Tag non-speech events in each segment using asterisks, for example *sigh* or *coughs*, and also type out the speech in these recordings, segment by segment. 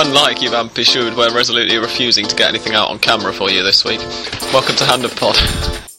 unlike Ivan Pillud, we're resolutely refusing to get anything out on camera for you this week. Welcome to Hand of Pod. *laughs*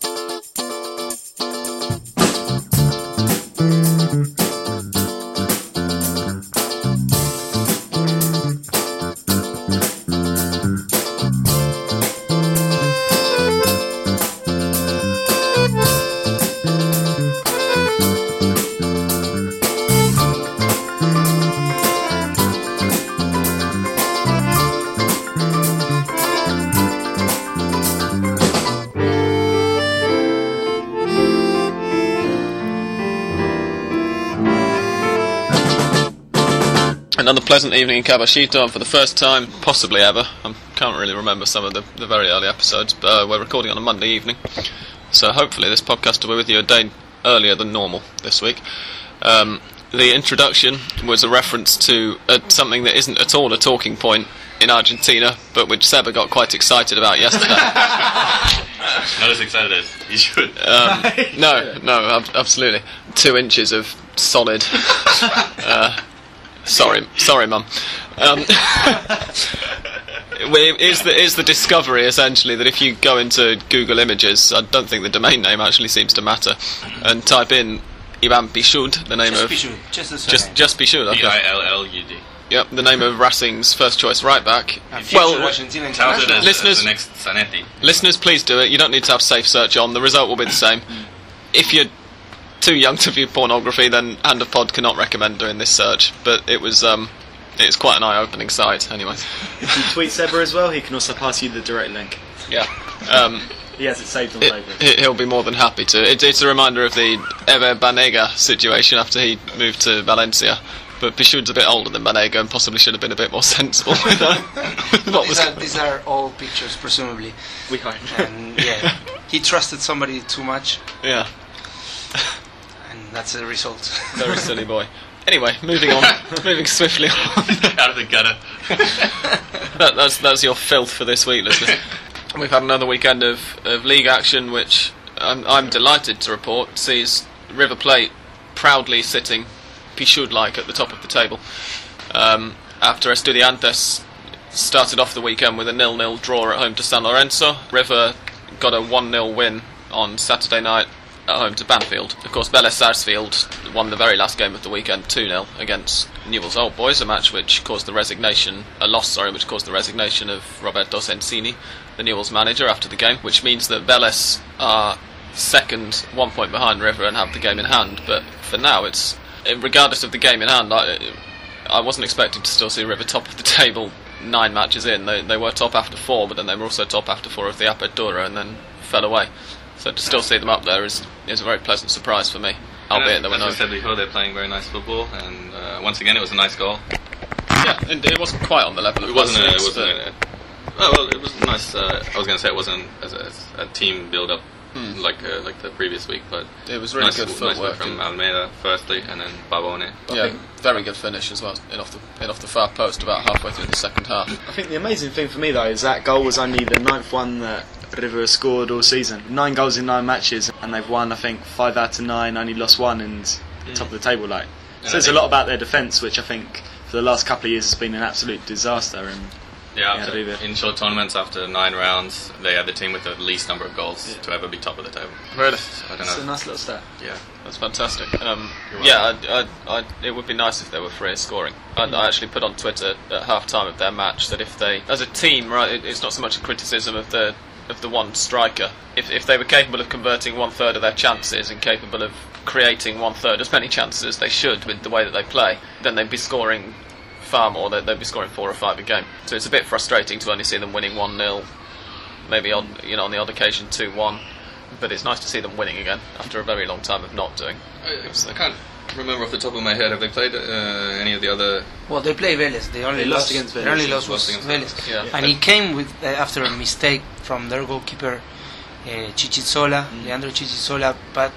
pleasant evening in Caballito, and for the first time, possibly ever, I can't really remember some of the, the very early episodes, but uh, we're recording on a Monday evening, so hopefully this podcast will be with you a day earlier than normal this week. Um, the introduction was a reference to uh, something that isn't at all a talking point in Argentina, but which Seba got quite excited about yesterday. *laughs* Not as excited as he should. Um, *laughs* no, no, ab- absolutely. Two inches of solid. *laughs* Uh, sorry, sorry, mum. Um, *laughs* is the is the discovery essentially that if you go into Google Images, I don't think the domain name actually seems to matter, and type in Ivan Pillud, the name Just of Pillud, just the just surname. just Pillud, okay. I L L U D. Yep, the name of Racing's first choice right back. And Well, Argentina Touted international. as, Listeners- the next Zanetti. Listeners, please do it. You don't need to have safe search on. The result will be the same. If you're too young to view pornography, then Hand of Pod cannot recommend doing this search. But it was um, it's quite an eye-opening site. Anyway, If you tweet Seba as well, he can also pass you the direct link. yeah. Um, He has it saved on it, he- he'll be more than happy to. It, it's a reminder of the Ever Banega situation after he moved to Valencia. But Pillud's a bit older than Banega and possibly should have been a bit more *laughs* sensible with, with *laughs* what was These are, these are all pictures, presumably. We hope. And yeah, *laughs* he trusted somebody too much, yeah. And that's the result. *laughs* Very silly boy. Anyway, moving on, *laughs* moving swiftly on. *laughs* Out of the gutter. that, that's that's your filth for this week, listeners. We've had another weekend of, of league action, which I'm, I'm delighted to report sees River Plate proudly sitting Pillud-like at the top of the table. Um, after Estudiantes started off the weekend with a nil-nil draw at home to San Lorenzo, River got a 1-0 win on Saturday night at home to Banfield. Of course, Vélez Sarsfield won the very last game of the weekend 2-0 against Newell's Old Boys, a match which caused the resignation, a loss, sorry, which caused the resignation of Roberto Sensini, the Newell's manager, after the game, which means that Vélez are second, one point behind River, and have the game in hand. But for now, it's regardless of the game in hand. I, I wasn't expecting to still see River top of the *laughs* table nine matches in. They, they were top after four, but then they were also top after four of the Apertura and then fell away. So to still see them up there is, is a very pleasant surprise for me. Albeit And there were as no. we said before, they're playing very nice football, and uh, once again, it was a nice goal. Yeah, and it wasn't quite on the level of It wasn't. A, it wasn't. A, oh, well, it was nice. Uh, I was going to say it wasn't as a, as a team build-up like uh, like the previous week, but but it was Hmm. really nice, good nice footwork. work from Almeyda firstly, and then Pavone. yeah, very good finish as well. In off the in off the far post about halfway through the second half. I think the amazing thing for me though is that goal was only the ninth one that River has scored all season. Nine goals in nine matches, and they've won I think five out of nine, only lost one, and top of the table. Like says a lot about their defence, which I think for the last couple of years has been an absolute disaster. And Yeah, Yeah, after- River. in short tournaments after nine rounds, they had the team with the least number of goals to ever be top of the table. Really? I don't it's a nice little stat. Yeah, That's fantastic. Um, You're yeah, I, I, I, it would be nice if they were free of scoring. I, I actually put on Twitter at half time of their match that if they, as a team, right, it, it's not so much a criticism of the of the one striker. If if they were capable of converting one third of their chances and capable of creating one third as many chances as they should with the way that they play, then they'd be scoring far more. They'd, they'd be scoring four or five a game. So it's a bit frustrating to only see them winning one 0 maybe on you know on the odd occasion two one. But it's nice to see them winning again after a very long time of not doing. I can't remember off the top of my head. Have they played uh, any of the other? Well, they play Vélez. They only They lost lost, against Their Vélez. only loss was Lost against Vélez. Yeah. And it came with uh, after a mistake from their goalkeeper, uh, Chichizola, Mm. Leandro Chichizola, but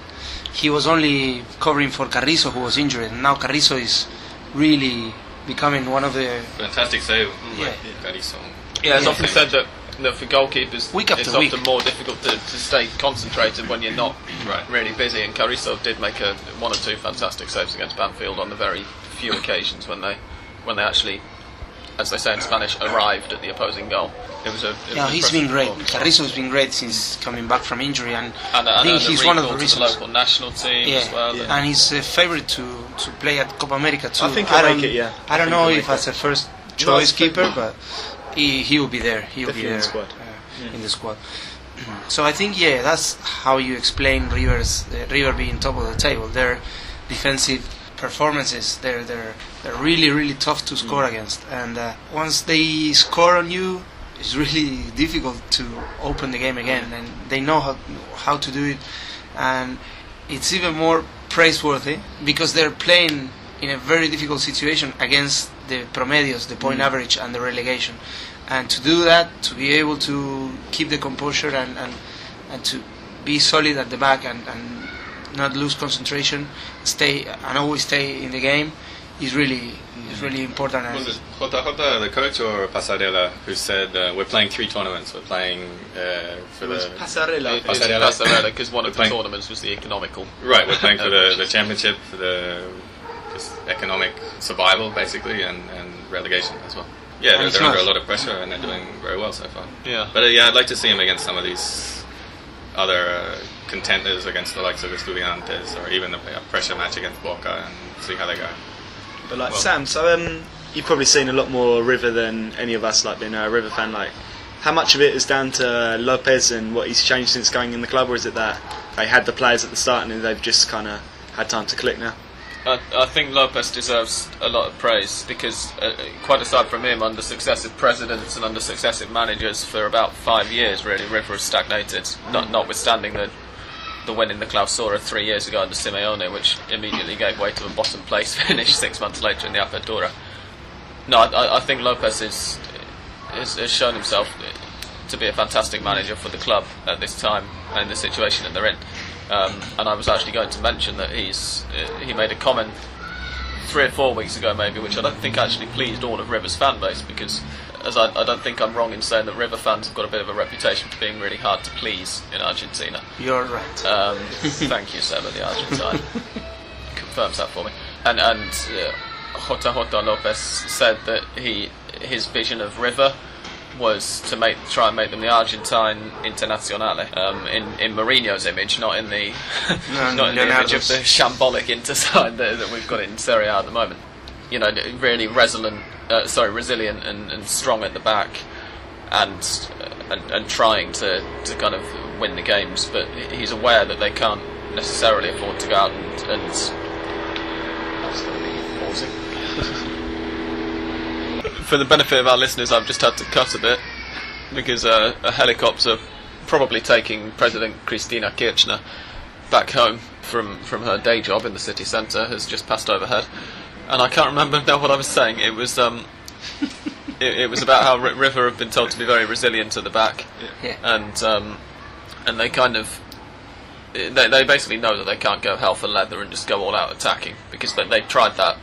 he was only covering for Carrizo, who was injured. And now Carrizo is really becoming one of the Fantastic save. Yeah. Carrizo. Yeah, it's Yeah. often said that, that for goalkeepers, Week after it's week. often more difficult to, to stay concentrated when you're not Right. really busy. And Carrizo did make a one or two fantastic saves against Banfield on the very few occasions when they when they actually as they say in Spanish, arrived at the opposing goal. It was a. It Yeah, an he's been great. impressive. Carrizo has been great since coming back from injury, and, And, I think and he's one of the recall to reasons. local national team yeah, as well. yeah. and he's a favorite to, to play at Copa America too. I think he'll don't, make it, yeah. I I don't think know if as a first choice I keeper, but he he will be there. He will be Definitely in there the squad. uh, in the squad. *clears throat* So I think yeah, that's how you explain Rivers uh, River being top of the table. Their defensive performances, they're they're they're really really tough to score Mm. against, and uh, once they score on you, it's *laughs* really difficult to open the game again. And they know how how to do it, and it's even more praiseworthy because they're playing in a very difficult situation against the promedios, the point Mm. average, and the relegation. And to do that, to be able to keep the composure and, and, and to be solid at the back and, and not lose concentration, stay and always stay in the game, is really is really important. And Was it JJ, the coach, or Passarella, who said uh, we're playing three tournaments? We're playing uh, for It was the Passarella. It's Passarella. Passarella because one of the Playing- tournaments was the economical. right. We're playing for the, the *laughs* championship, for the just economic survival, basically, and, and relegation as well. Yeah, they're, they're under a lot of pressure, and they're doing very well so far. Yeah. But uh, yeah, I'd like to see him against some of these other uh, contenders, against the likes of Estudiantes, or even a, a pressure match against Boca, and see how they go. But like Well- Sam, so um, you've probably seen a lot more River than any of us. Like being a River fan, like how much of it is down to Lopez and what he's changed since going in the club, or is it that they had the players at the start and they've just kind of had time to click now? I, I think Lopez deserves a lot of praise because, uh, quite aside from him, under successive presidents and under successive managers for about five years, really, River has stagnated. Not, notwithstanding the the win in the Clausura three years ago under Simeone, which immediately gave way to a bottom place *laughs* finish six months later in the Apertura. No, I, I- think Lopez is, is has shown himself to be a fantastic manager for the club at this time and the situation that they're in. Um, and I was actually going to mention that he's uh, he made a comment three or four weeks ago, maybe, which I don't think actually pleased all of River's fan base because, as I, I don't think I'm wrong in saying that River fans have got a bit of a reputation for being really hard to please in Argentina. you're right. Um, *laughs* thank you, Seba, the Argentine. *laughs* Confirms that for me. And and uh, Jota Jota Lopez said that he his vision of River was to make try and make them the Argentine Internazionale um, in in Mourinho's image, not in the No, *laughs* not in the image of the shambolic Inter side that, that we've got in Serie A at the moment. You know, really resilient, uh, sorry, resilient and, and strong at the back, and, uh, and and trying to, to kind of win the games. But he's aware that they can't necessarily afford to go out and. and That's gonna be pausing. *laughs* For the benefit of our listeners, I've just had to cut a bit because uh, a helicopter, probably taking President Cristina Kirchner back home from, from her day job in the city centre, has just passed overhead. And I can't remember now what I was saying. It was um, *laughs* it, it was about how R- River have been told to be very resilient at the back, Yeah. and um, and they kind of they, they basically know that they can't go hell for leather and just go all out attacking because they, they've tried that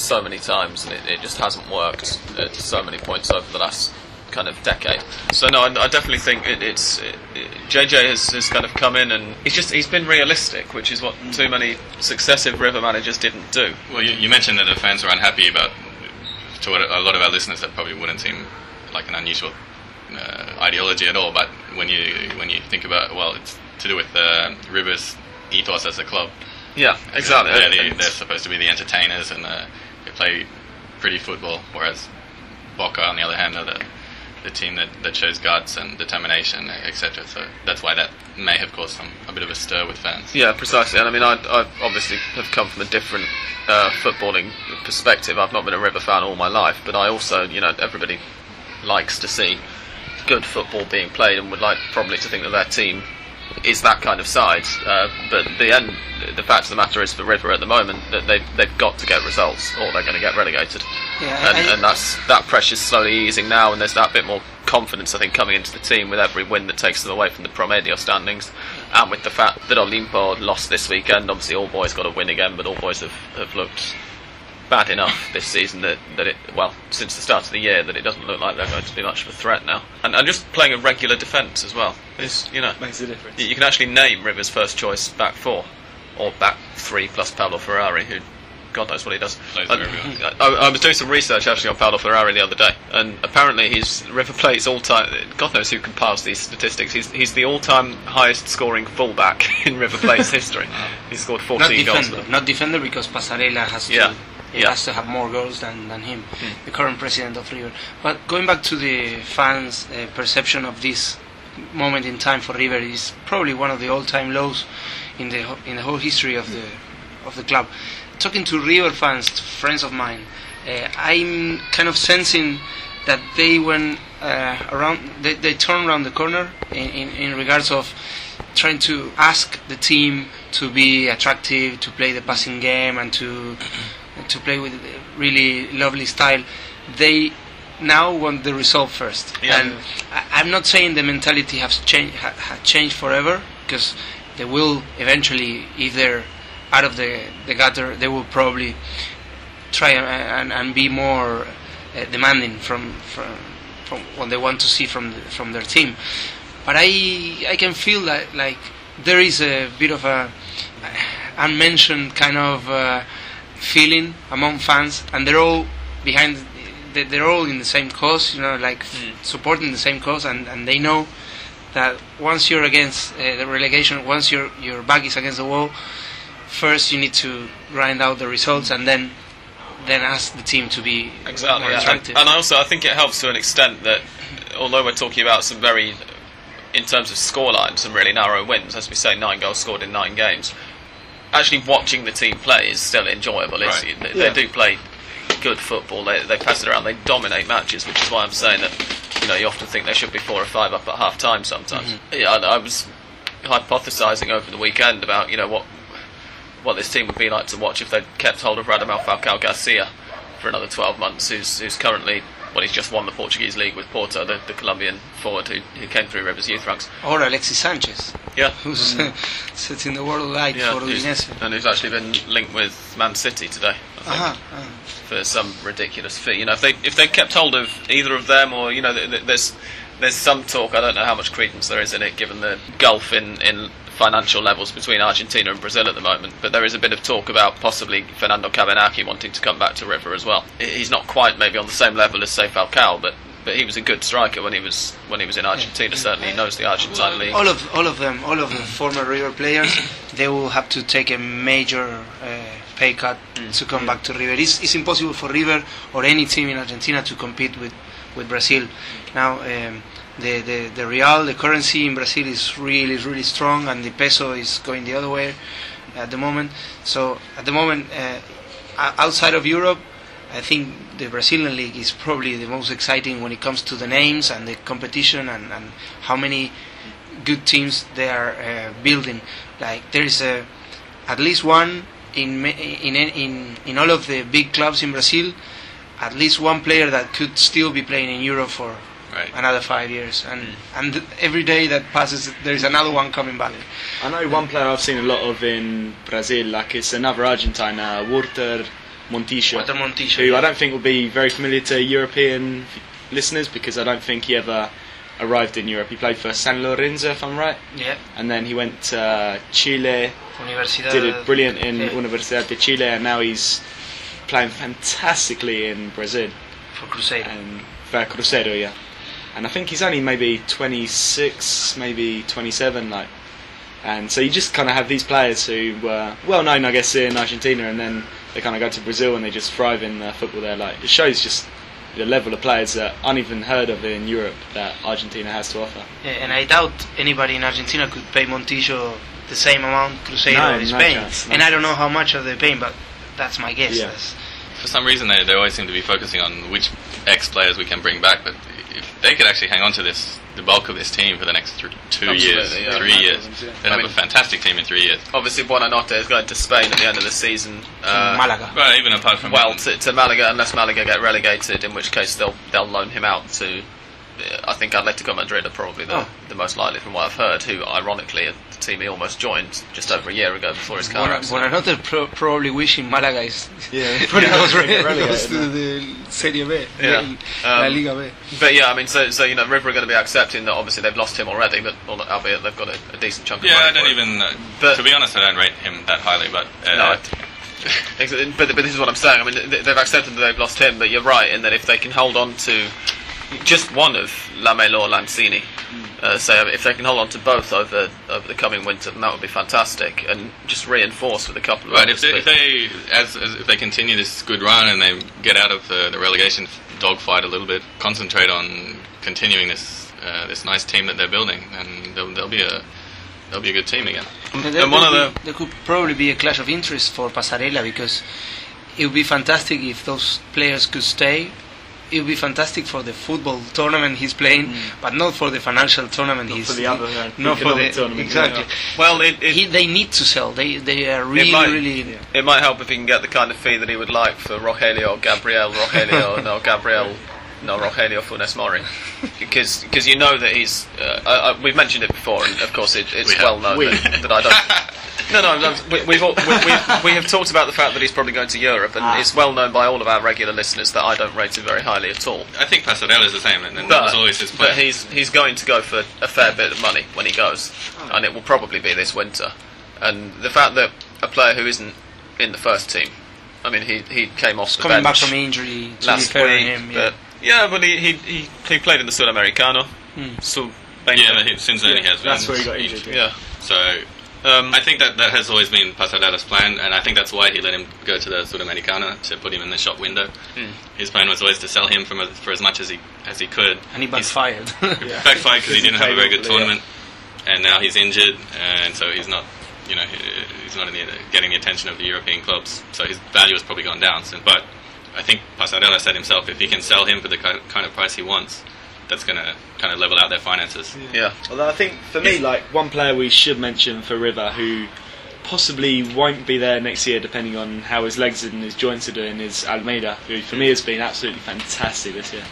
so many times and it, it just hasn't worked at so many points over the last kind of decade. So no, I, I definitely think it, it's it, it- JJ has, has kind of come in and he's just he's been realistic, which is what too many successive River managers didn't do. Well, you, you mentioned that the fans were unhappy about, to a lot of our listeners, that probably wouldn't seem like an unusual uh, ideology at all. But when you when you think about, well, it's to do with uh, Rivers' ethos as a club. Yeah, exactly. They're, the- they're supposed to be the entertainers and uh, they play pretty football, whereas Boca, on the other hand, are the, the team that, that shows guts and determination, etc. So that's why that may have caused some a bit of a stir with fans. Yeah, precisely. And I mean, I, I obviously have come from a different uh, footballing perspective. I've not been a River fan all my life, but I also, you know, everybody likes to see good football being played and would like probably to think that their team is that kind of side. Uh, but the end, the fact of the matter is for River at the moment that they've they've got to get results or they're going to get relegated. Yeah, and, I- and that's that pressure's slowly easing now, and there's that bit more confidence I think coming into the team with every win that takes them away from the Promedio standings, and with the fact that Olimpo lost this weekend. Obviously, all boys got a win again, but all boys have, have looked bad enough this season that, that it well since the start of the year that it doesn't look like they're going to be much of a threat now. And, and just playing a regular defence as well is you know Makes a difference. you can actually name Rivers' first choice back four or back three plus Paulo Ferrari who God knows what he does. Plays And very well. *laughs* I, I was doing some research actually on Paulo Ferrari the other day, and apparently he's River Plate's all-time. God knows who compiles these statistics. He's he's the all-time highest-scoring fullback *laughs* in River Plate's history. He scored 14 goals. for defender, them. not defender because Passarella has to. He yeah. has to have more goals than, than him, the current president of River. But going back to the fans' uh, perception of this moment in time for River is probably one of the all-time lows in the in the whole history of the of the club. Talking to River fans, friends of mine, uh, I'm kind of sensing that they went uh, around, they, they turn around the corner in, in, in regards of trying to ask the team to be attractive, to play the passing game, and to to play with really lovely style. They now want the result first, Yeah. and I, I'm not saying the mentality has changed ha, ha changed forever because they will eventually, if they're out of the the gutter, they will probably try and, and, and be more uh, demanding from, from from what they want to see from the, from their team. But I I can feel that like there is a bit of a unmentioned kind of uh, feeling among fans, and they're all behind. they- They're all in the same cause, you know, like f- supporting the same cause, and, and they know that once you're against uh, the relegation, once your your back is against the wall, first you need to grind out the results, and then then ask the team to be Exactly, more yeah. and, and also I think it helps to an extent that although we're talking about some very, in terms of scoreline, some really narrow wins, as we say, nine goals scored in nine games. Actually, watching the team play is still enjoyable. It's, Right. they, Yeah. they do play good football. They, they pass it around. They dominate matches, which is why I'm saying that. You know, you often think they should be four or five up at half time. Sometimes, mm-hmm. yeah. I, I was hypothesising over the weekend about you know what what this team would be like to watch if they'd kept hold of Radamel Falcao Garcia for another 12 months, who's, who's currently, well, he's just won the Portuguese league with Porto, the, the Colombian forward who, who came through Rivers youth ranks. or Alexis Sanchez, Yeah. *laughs* who's *laughs* setting the world alight Yeah, for Udinese. and who's actually been linked with Man City today, I think, Uh-huh, uh. for some ridiculous fee. You know, if they if they kept hold of either of them, or you know, th- th- there's there's some talk. I don't know how much credence there is in it, given the gulf in in financial levels between Argentina and Brazil at the moment. But there is a bit of talk about possibly Fernando Cavenaghi wanting to come back to River as well. He's not quite maybe on the same level as say Falcao, but. But he was a good striker when he was when he was in Argentina. Certainly, he knows the Argentine league. all of all of them, all of the former River players, *coughs* they will have to take a major uh, pay cut to come back to River. It's, it's impossible for River or any team in Argentina to compete with with Brazil. Now, um, the, the the real, the currency in Brazil is really really strong, and the peso is going the other way at the moment. So at the moment, uh, outside of Europe. I think the Brazilian league is probably the most exciting when it comes to the names and the competition and, and how many good teams they are uh, building. Like there is a at least one in in in in all of the big clubs in Brazil, at least one player that could still be playing in Europe for Right. another five years, and and every day that passes, there is another one coming back. I know one player I've seen a lot of in Brazil, like it's another Argentine, uh, Walter Montillo, Walter Montillo, who yeah. I don't think will be very familiar to European f- listeners because I don't think he ever arrived in Europe. He played for San Lorenzo, if I'm right, Yeah, and then he went to uh, Chile, Universidad. did it brilliant in yeah, Universidad de Chile, and now he's playing fantastically in Brazil for Cruzeiro. and for Cruzeiro, yeah. And I think he's only maybe 26, maybe 27, like. And so you just kind of have these players who were well known, I guess, in Argentina, and then they kind of go to Brazil and they just thrive in uh, football there. Like it shows just the level of players that aren't even heard of in Europe that Argentina has to offer. Yeah, and I doubt anybody in Argentina could pay Montillo the same amount Cruzeiro No, is no paying. chance, no and I don't know how much are they paying, but that's my guess. Yeah. That's- For some reason, they, they always seem to be focusing on which ex players we can bring back. But if they could actually hang on to this, the bulk of this team for the next th- two Absolutely, years, yeah. three years, Yeah. they'd I have mean- a fantastic team in three years. Obviously, Buonanotte is going to Spain at the end of the season. Uh, Malaga. Well, even apart from Well, to, to Malaga, unless Malaga get relegated, in which case they'll they'll loan him out to. I think Atletico Madrid are probably the, Oh. the most likely, from what I've heard. Who, ironically, are the team he almost joined just over a year ago before his car Buona- accident. Buonanotte pro- probably wishing Malaga is *laughs* Yeah. *laughs* pretty *laughs* Yeah. goes, re- Relegated, goes to the Serie B, Yeah. La Um, Liga B. But yeah, I mean, so so you know, River are going to be accepting that. Obviously, they've lost him already, but albeit they've got a, a decent chunk. of Yeah, I don't even. Uh, But- to be honest, I don't rate him that highly. But uh, No, Ex- But, but this is what I'm saying. I mean, they've accepted that they've lost him, but you're right in that if they can hold on to just one of Lamela or Lanzini, uh, say if they can hold on to both over over the coming winter, then that would be fantastic, and just reinforce with a couple of Right, if they, if they as, as if they continue this good run and they get out of the, the relegation dogfight a little bit, concentrate on continuing this uh, this nice team that they're building, and they'll, they'll be a they'll be a good team again. And there, and one could of be- there could probably be a clash of interest for Passarella because it would be fantastic if those players could stay. It would be fantastic for the football tournament he's playing, but not for the financial tournament Not he's for the other, uh, not for the tournament, exactly. yeah. well, it, it, He, they need to sell. They they are really might- really. It might help if he can get the kind of fee that he would like for Rogelio, Gabriel, Rogelio, *laughs* no, Gabriel, no, Rogelio Funes Mori. Because cause you know that he's. Uh, I, I, we've mentioned it before, and of course it, it's We have. well known We. that, that I don't. *laughs* No, no, no we, we've, all, we, we, we have talked about the fact that he's probably going to Europe, and it's well known by all of our regular listeners that I don't rate him very highly at all. I think Passarella is the same, and, and that was But, always his plan. but he's he's going to go for a fair bit of money when he goes, and it will probably be this winter. And the fact that a player who isn't in the first team, I mean, he he came off the coming back from injury. Last be week, him, yeah. but yeah, but he he, he, he played in the Sudamericano. Hmm. So yeah, he, since then he has. That's been where he got injured. yeah. So Um, I think that that has always been Passarella's plan, and I think that's why he let him go to the Sudamericana to put him in the shop window. Hmm. His plan was always to sell him from a, for as much as he as he could. and he He's- backfired. *laughs* Yeah. backfired because he didn't have a very good Played awfully, tournament, and now he's injured, and so he's not, you know, he- he's not in the, getting the attention of the European clubs. So his value has probably gone down. So, but I think Passarella said himself, if he can sell him for the kind of price he wants, that's going to kind of level out their finances. yeah. Although I think for me, like one player we should mention for River who possibly won't be there next year, depending on how his legs and his joints are doing, is Almeyda, who for me has been absolutely fantastic this year.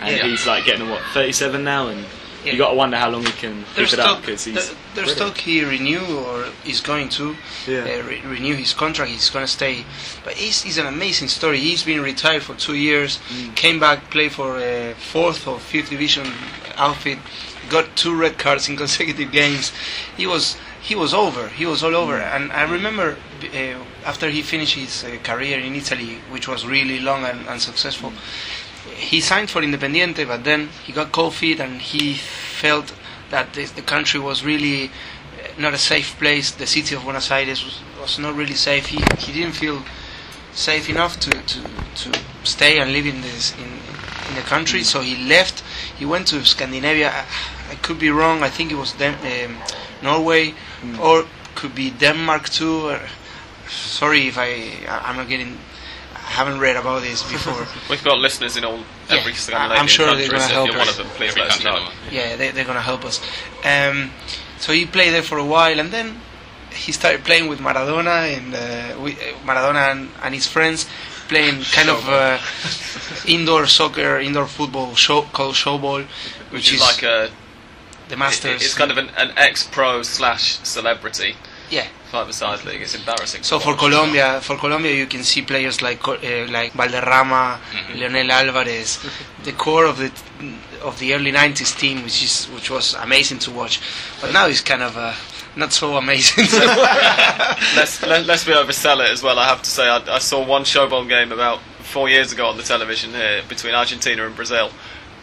And Yeah. he's like getting what 37 now, and Yeah. you got to wonder how long he can There's keep it up because he's. there- there's brilliant. talk he renew or is going to Yeah. uh, re- renew his contract. He's going to stay, but it's, it's an amazing story. He's been retired for two years, Mm. came back, played for a fourth or fifth division outfit, got two red cards in *laughs* consecutive games. He was he was over. He was all over. Mm. And I remember uh, after he finished his uh, career in Italy, which was really long and, and successful. He signed for Independiente, but then he got COVID and he felt that the, the country was really uh, not a safe place. The city of Buenos Aires was, was not really safe. He, he didn't feel safe enough to, to, to stay and live in this in, in the country. So he left. He went to Scandinavia. I, I could be wrong. I think it was Den- um, Norway or could be Denmark too. Or, sorry if I- I'm not getting. I haven't read about this before. *laughs* We've got listeners in all every Yeah, Scandinavian I'm sure they're gonna so help if you're one of them, please Every let us know. in the world. yeah, they, they're gonna help us. Um, so he played there for a while, and then he started playing with Maradona and uh, we, uh, Maradona and, and his friends playing kind of uh, indoor soccer, indoor football show called showball, Which is like a the it- Masters. it's kind of an, an ex-pro slash celebrity yeah. five-a-side league. It's embarrassing. So for watch. Colombia, for Colombia, you can see players like uh, like Valderrama, Mhm. Leonel Alvarez, the core of the of the early '90s team, which is which was amazing to watch. But now it's kind of uh, not so amazing. *laughs* let's let, let's be oversell it as well. I have to say, I, I saw one showball game about four years ago on the television here between Argentina and Brazil,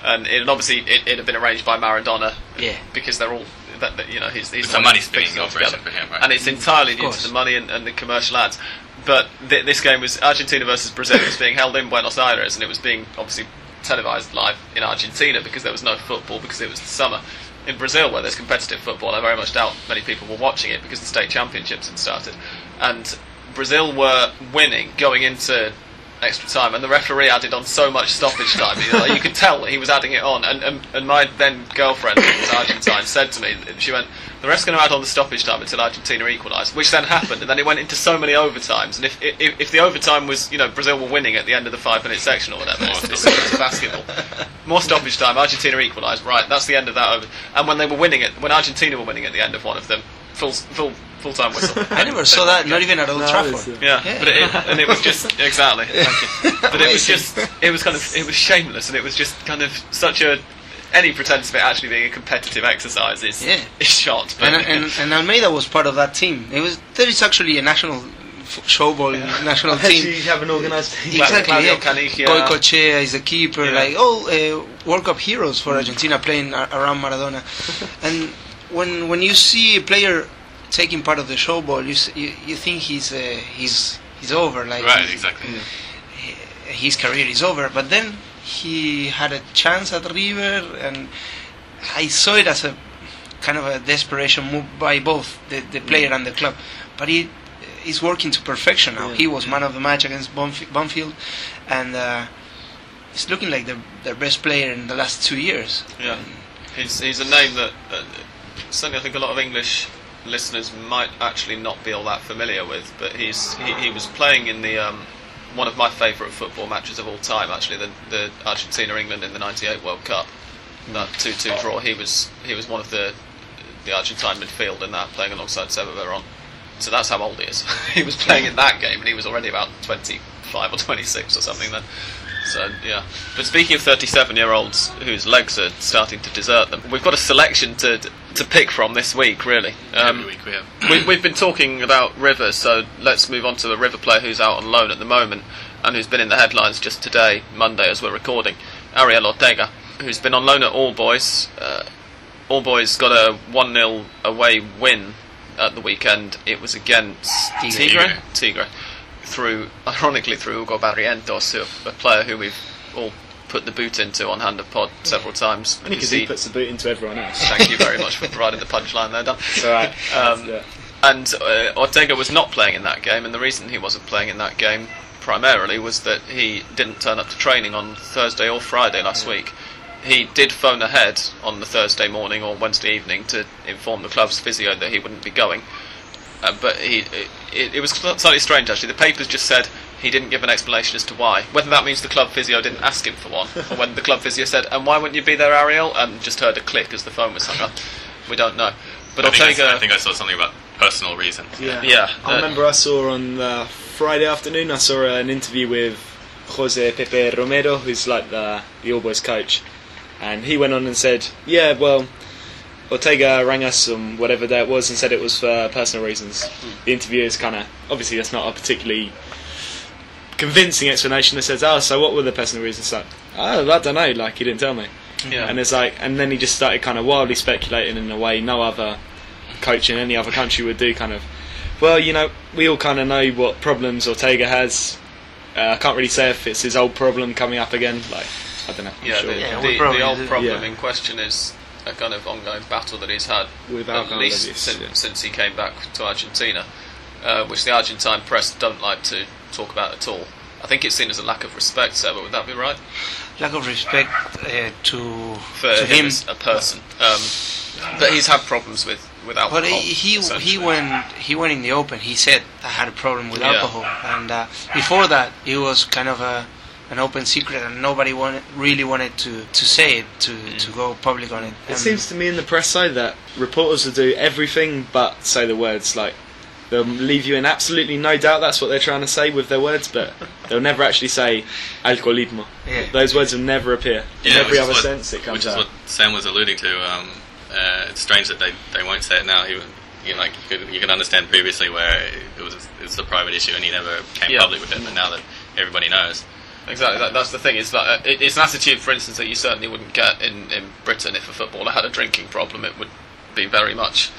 and it had obviously it, it had been arranged by Maradona yeah, because they're all that, that, you know he's, he's the a one money spinning operation for him, right? and it's entirely Of due to the money and, and the commercial ads. But th- this game was Argentina versus Brazil. It was being held in Buenos Aires, and it was being obviously televised live in Argentina because there was no football because it was the summer. In Brazil, where there's competitive football, I very much doubt many people were watching it because the state championships had started, and Brazil were winning going into extra time, and the referee added on so much stoppage time. You, know, you could tell that he was adding it on, and, and, and my then girlfriend, who was Argentine, said to me, she went, "The ref's going to add on the stoppage time until Argentina equalised," which then happened, and then it went into so many overtimes, and if if, if the overtime was, you know, Brazil were winning at the end of the five minute section or whatever, it's, it's to basketball. More stoppage time, Argentina equalised, right? That's the end of that over. And when they were winning it, when Argentina were winning at the end of one of them, full full full time whistle. *laughs* I never saw that. Not even at Old No, Trafford. uh, Yeah, Yeah. but it, and it was just *laughs* exactly. But it was just it was kind of it was shameless, and it was just kind of such a any pretense of it actually being a competitive exercise is Yeah. is shot. But and, and, and Almeyda was part of that team. It was there is actually a national f- showball *laughs* national team. You have an organised team. Well, Exactly. Claudio yeah. Caniggia. Goicoechea is the keeper. Yeah. Like all uh, World Cup heroes for Argentina playing a- around Maradona. and when when you see a player taking part of the show ball, you you, you think he's uh, he's he's over. Like Right, exactly. his career is over. But then he had a chance at River, and I saw it as a kind of a desperation move by both the, the player and the club. But he is working to perfection now. Yeah. He was man of the match against Bonf- Bonfield, and uh, he's looking like the, their best player in the last two years. Yeah, he's he's a name that uh, certainly I think a lot of English listeners might actually not be all that familiar with. But he's he, he was playing in the um, one of my favourite football matches of all time, actually the the Argentina England in the '98 World Cup. That two-two draw. He was he was one of the the Argentine midfield in that, playing alongside Seba Veron. So that's how old he is. *laughs* he was playing in that game, and he was already about 25 or 26 or something then. So yeah. But speaking of 37-year-olds whose legs are starting to desert them, we've got a selection to to pick from this week, really. Um, Every week we have. we, we've been talking about River, so let's move on to a River player who's out on loan at the moment and who's been in the headlines just today, Monday, as we're recording. Ariel Ortega, who's been on loan at All Boys. Uh, All Boys got a 1 0 away win at the weekend. It was against Tigre. Tigre. Tigre. Through, *laughs* ironically, through Hugo Barrientos, a player who we've all put the boot into on Hand of Pod several times. Only because he puts the boot into everyone else. Thank you very much *laughs* for providing the punchline there, Dan. It's alright. Um, Yeah. and uh, Ortega was not playing in that game, and the reason he wasn't playing in that game primarily was that he didn't turn up to training on Thursday or Friday last week. He did phone ahead on the Thursday morning or Wednesday evening to inform the club's physio that he wouldn't be going. Uh, but he, it, it was slightly strange actually. The papers just said he didn't give an explanation as to why. Whether that means the club physio didn't ask him for one, or when the club physio said, "And why wouldn't you be there, Ariel?" and just heard a click as the phone was hung up. We don't know. But I think, I, Ortega, I think I saw something about personal reasons. Yeah. Yeah, I uh, remember I saw on uh, Friday afternoon. I saw an interview with Jose Pepe Romero, who's like the the All Boys coach, and he went on and said, "Yeah, well, Ortega rang us on whatever day it was and said it was for personal reasons." The interview is kind of obviously that's not a particularly convincing explanation. That says, "Oh, so what were the personal reasons?" Like, oh, I don't know. Like he didn't tell me. yeah. And it's like, and then he just started kind of wildly speculating in a way no other coach in any other country would do. Kind of, well, you know, we all kind of know what problems Ortega has. Uh, I can't really say if it's his old problem coming up again. Like, I don't know. I'm Yeah, sure. the, Yeah, the, the old problem Yeah. in question is a kind of ongoing battle that he's had With at least abuse, since, yeah. since he came back to Argentina, uh, which the Argentine press don't like to talk about at all. I think it's seen as a lack of respect, Seba, would that be right? Lack of respect uh, to For to him, him. as a person. Um, but he's had problems with, with alcohol. But he he, he went he went in the open. He said I had a problem with Yeah. alcohol, and uh, before that it was kind of a an open secret, and nobody wanted really wanted to, to say it to, to go public on it. It And seems to me in the press side that reporters will do everything but say the words. Like they'll leave you in absolutely no doubt that's what they're trying to say with their words, but they'll never actually say alcoholismo. Yeah. Those words will never appear. in every which is other what- sense it comes Which is out. what Sam was alluding to. Um, uh, it's strange that they, they won't say it now. He, you know, like you could, you can understand previously where it was it was a private issue and he never came Yeah. public with it. But now that everybody knows, Exactly, that, that's the thing. Is that uh, it, it's an attitude, for instance, that you certainly wouldn't get in, in Britain if a footballer had a drinking problem. It would be very much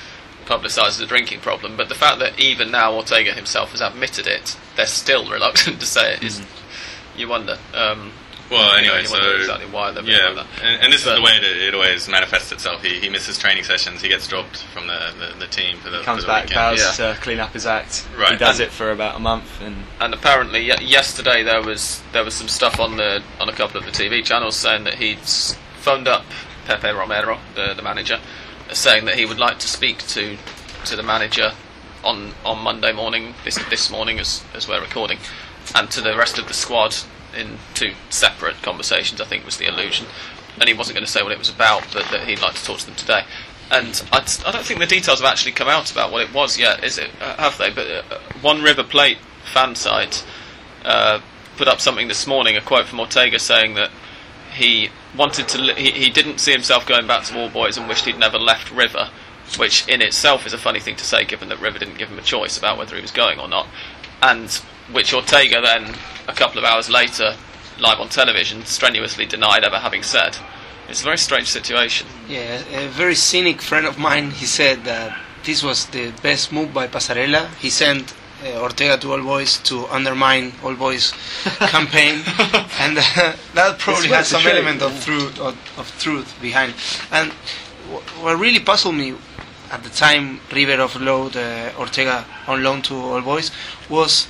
publicised as a drinking problem. But the fact that even now Ortega himself has admitted it, they're still reluctant *laughs* to say it. Is you wonder. Um, Well, you know, anyway, you so wonder exactly why they're yeah, like that. and, and this But- is the way that it always manifests itself. He, he misses training sessions. He gets dropped from the, the, the team for the, He comes for the back, vows Yeah. to clean up his act. Right. He does And- it for about a month, and And apparently, ye- yesterday there was there was some stuff on the on a couple of the TV channels saying that he'd phoned up Pepe Romero, the the manager, saying that he would like to speak to to the manager on on Monday morning, this this morning as as we're recording, and to the rest of the squad in two separate conversations. I think was the allusion, and he wasn't going to say what it was about, but that he'd like to talk to them today. And I, I don't think the details have actually come out about what it was yet, is it? Uh, have they? But uh, one River Plate fan site uh, put up something this morning, a quote from Ortega saying that he wanted to, he, he didn't see himself going back to All Boys and wished he'd never left River, which in itself is a funny thing to say given that River didn't give him a choice about whether he was going or not. and which Ortega then a couple of hours later, live on television, strenuously denied ever having said. It's a very strange situation. Yeah, a very cynic friend of mine. He said that this was the best move by Passarella. He sent uh, Ortega to All Boys to undermine All Boys *laughs* campaign, and uh, that probably has some element of truth of, of truth behind. And wh- what really puzzled me at the time River offload uh, Ortega on loan to All Boys was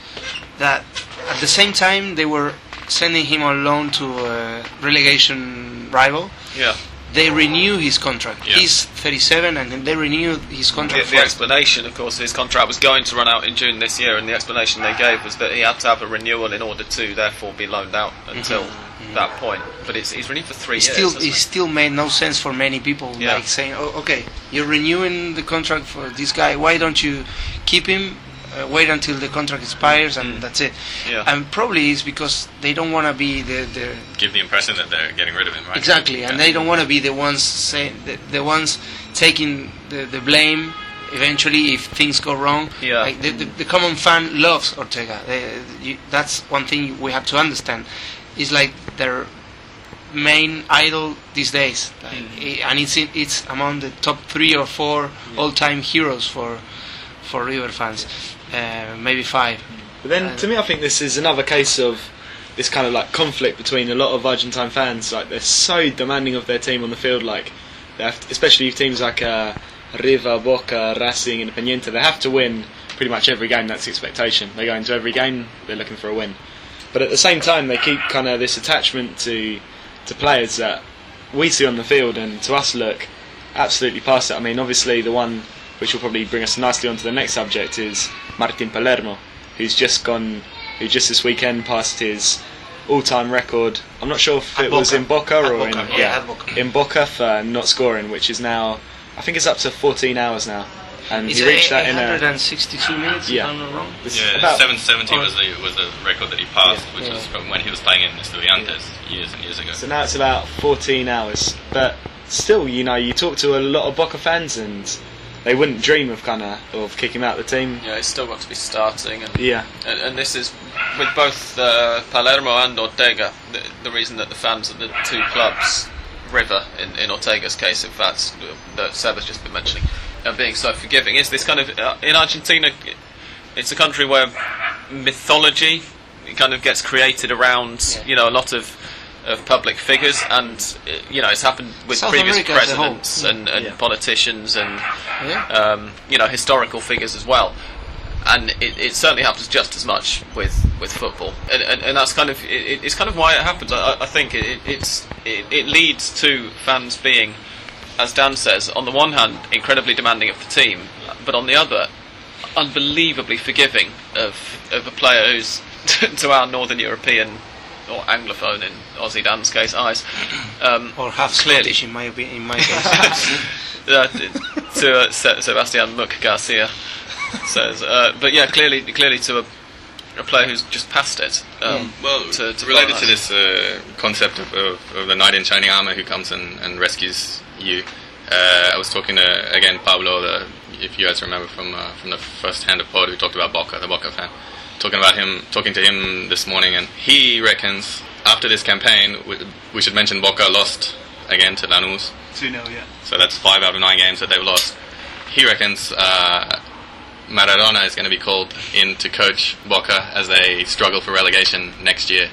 that at the same time they were sending him on loan to a relegation rival Yeah. They renew his contract. Yeah. He's 37 and they renew his The, contract. the for- explanation, of course, his contract was going to run out in June this year, and the explanation they gave was that he had to have a renewal in order to, therefore, be loaned out until mm-hmm, mm-hmm. that point. But it's, he's renewed for three it years. still, it still made no sense for many people. Yeah. Like saying, "Oh, okay, you're renewing the contract for this guy. Why don't you keep him? Uh, wait until the contract expires, and that's it." Mm. Yeah. And probably it's because they don't want to be the, the Give the impression that they're getting rid of him, right? exactly, and they don't want to be the ones saying the, the ones taking the, the blame eventually if things go wrong. Yeah. Like the, the, the common fan loves Ortega. They, you, that's one thing we have to understand. It's like their main idol these days, like, Mm. i- and it's in, it's among the top three or four all-time heroes for for River fans, uh, maybe five. But then, to me, I think this is another case of this kind of like conflict between a lot of Argentine fans. Like they're so demanding of their team on the field. Like, to, especially teams like uh, River, Boca, Racing, and Independiente, they have to win pretty much every game. That's the expectation. They go into every game, they're looking for a win. But at the same time, they keep kind of this attachment to to players that we see on the field and to us look absolutely past it. I mean, obviously the one which will probably bring us nicely onto the next subject is Martin Palermo, who's just gone, who just this weekend passed his all-time record. I'm not sure if it was in Boca or Boca, in yeah, at Boca. in Boca for not scoring, which is now I think it's up to 14 hours now, and It's he reached that in a 862 minutes, Yeah. if I'm not wrong. Yeah, about 770 Oh. was the was the record that he passed, which Yeah. was from when he was playing in Estudiantes years and years ago. So now it's about 14 hours. But still, you know, you talk to a lot of Boca fans and they wouldn't dream of kind of of kicking him out of the team. Yeah, he's still got to be starting, and Yeah, and, and this is with both uh, Palermo and Ortega. The, the reason that the fans of the two clubs, River in, in Ortega's case, in fact, that Seb has just been mentioning, are being so forgiving is this kind of uh, in Argentina. It's a country where mythology kind of gets created around Yeah. you know a lot of of public figures, and uh, you know it's happened with South previous America whole. presidents and, and Yeah. politicians and Yeah. um, you know historical figures as well, and it, it certainly happens just as much with, with football, and, and, and that's kind of it, it's kind of why it happens. I, I think it, it, it's it, it leads to fans being, as Dan says, on the one hand incredibly demanding of the team, but on the other, unbelievably forgiving of of a player who's *laughs* to our Northern European or Anglophone in Aussie Dan's case eyes. Um, *clears throat* Or half Clearly. Scottish in my in my case. *laughs* uh, to uh, Se- Sebastian Muck Garcia *laughs* says, uh, but yeah, clearly, clearly to a, a player who's just passed it. Um, Well, to, to related to this uh, concept of, of, of the knight in shining armor who comes and, and rescues you, uh, I was talking to again Pablo, the, if you guys remember from uh, from the first hand of pod, who talked about Boca, the Boca fan, talking about him, talking to him this morning, and he reckons after this campaign, we, we should mention Boca lost again to Lanús, 2 0, yeah. so that's five out of nine games that they've lost. He reckons uh, Maradona is going to be called in to coach Boca as they struggle for relegation next year.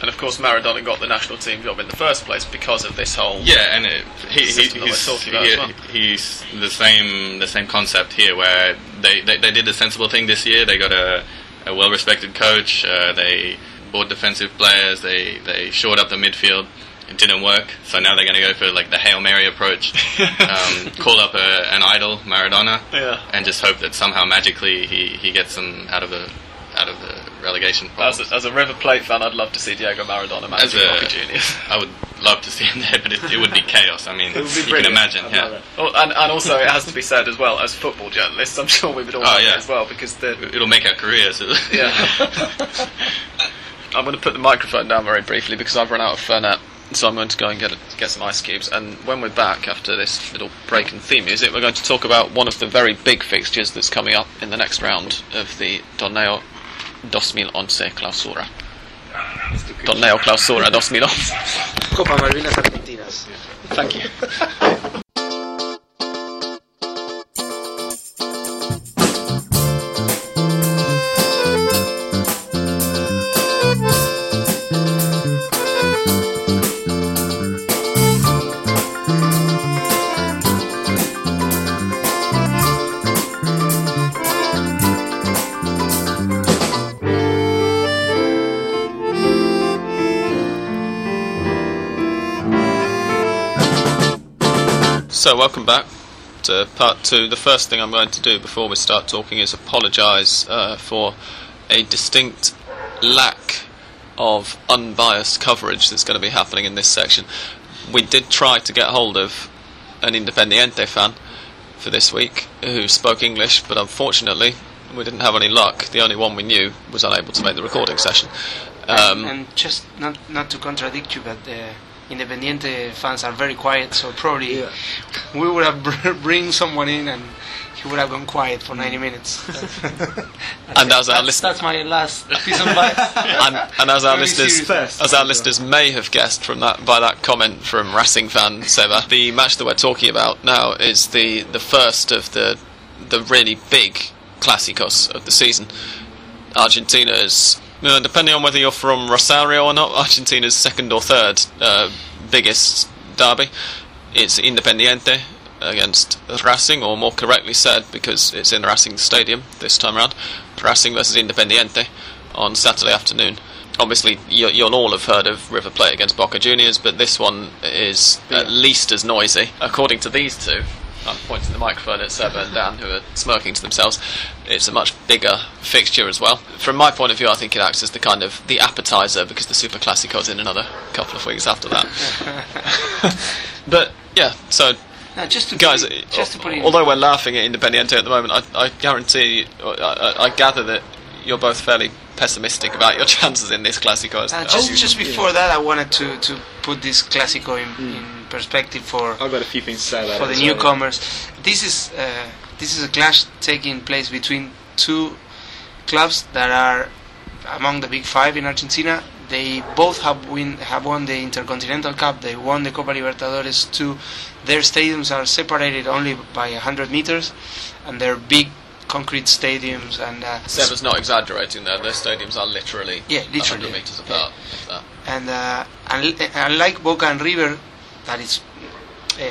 And of course, Maradona got the national team job in the first place because of this whole. Yeah, and it, he, he, System that we're he's, he- well. he's the same the same concept here, where they, they, they did the sensible thing this year. They got a, a well respected coach. Uh, they bought defensive players. They they shored up the midfield. It didn't work, so now they're going to go for like the hail mary approach. *laughs* um, call up a, an idol, Maradona, Yeah. and just hope that somehow magically he, he gets them out of the out of the relegation. As a, as a River Plate fan, I'd love to see Diego Maradona As managing a- Boca Juniors. I would love to see him there, but it, it would be chaos. I mean, It would you can imagine, I'd yeah. love it. Oh, and, and also, it has to be said as well, as football journalists, I'm sure we would all Oh, like it yeah. as well because the It'll make our careers. *laughs* Yeah. I'm going to put the microphone down very briefly because I've run out of Fernet. So I'm going to go and get a, get some ice cubes. And when we're back after this little break in theme music, we're going to talk about one of the very big fixtures that's coming up in the next round of the Torneo 2011 clausura. Torneo clausura 2011. Copa Malvinas Argentinas. Thank you. *laughs* So, welcome back to part two. The first thing I'm going to do before we start talking is apologise uh, for a distinct lack of unbiased coverage that's going to be happening in this section. We did try to get hold of an Independiente fan for this week who spoke English, but unfortunately we didn't have any luck. The only one we knew was unable to make the recording session. Um, and just not not to contradict you, but uh, Independiente fans are very quiet, so probably Yeah. we would have br- *laughs* bring someone in and he would have gone quiet for 90 minutes. *laughs* And as our that's, list- that's my last piece of advice. *laughs* and, and as our Very listeners. First. as our listeners may have guessed from that by that comment from Racing fan Seba, the match that we're talking about now is the the first of the the really big clásicos of the season. Argentina is, uh, depending on whether you're from Rosario or not, Argentina's second or third uh, biggest derby. It's Independiente against Racing, or more correctly said, because it's in Racing Stadium this time around, Racing versus Independiente on Saturday afternoon. Obviously, you, you'll all have heard of River Plate against Boca Juniors, but this one is at least as noisy. According to these two, I'm pointing the microphone at Seba and Dan, who are smirking to themselves. It's a much bigger fixture as well. From my point of view, I think it acts as the kind of the appetizer because the Super Classico's in another couple of weeks after that. *laughs* but yeah, so No, just to guys, put it, just to put it, although we're laughing at Independiente at the moment, I, I guarantee, I, I, I gather that you're both fairly pessimistic about your *laughs* chances in this Classico. as- uh, just just before that, I wanted to, to put this Clásico in, in perspective for I've got a few things to say about for the well. newcomers. This is uh, this is a clash taking place between two clubs that are among the big five in Argentina. They both have win have won the Intercontinental Cup. They won the Copa Libertadores too. Their stadiums are separated only by hundred meters, and they're big concrete stadiums. And uh, Seba's not exaggerating there. Their stadiums are literally Yeah, literally, 100 metres apart. if that. and uh, and unlike Boca and River, that is uh,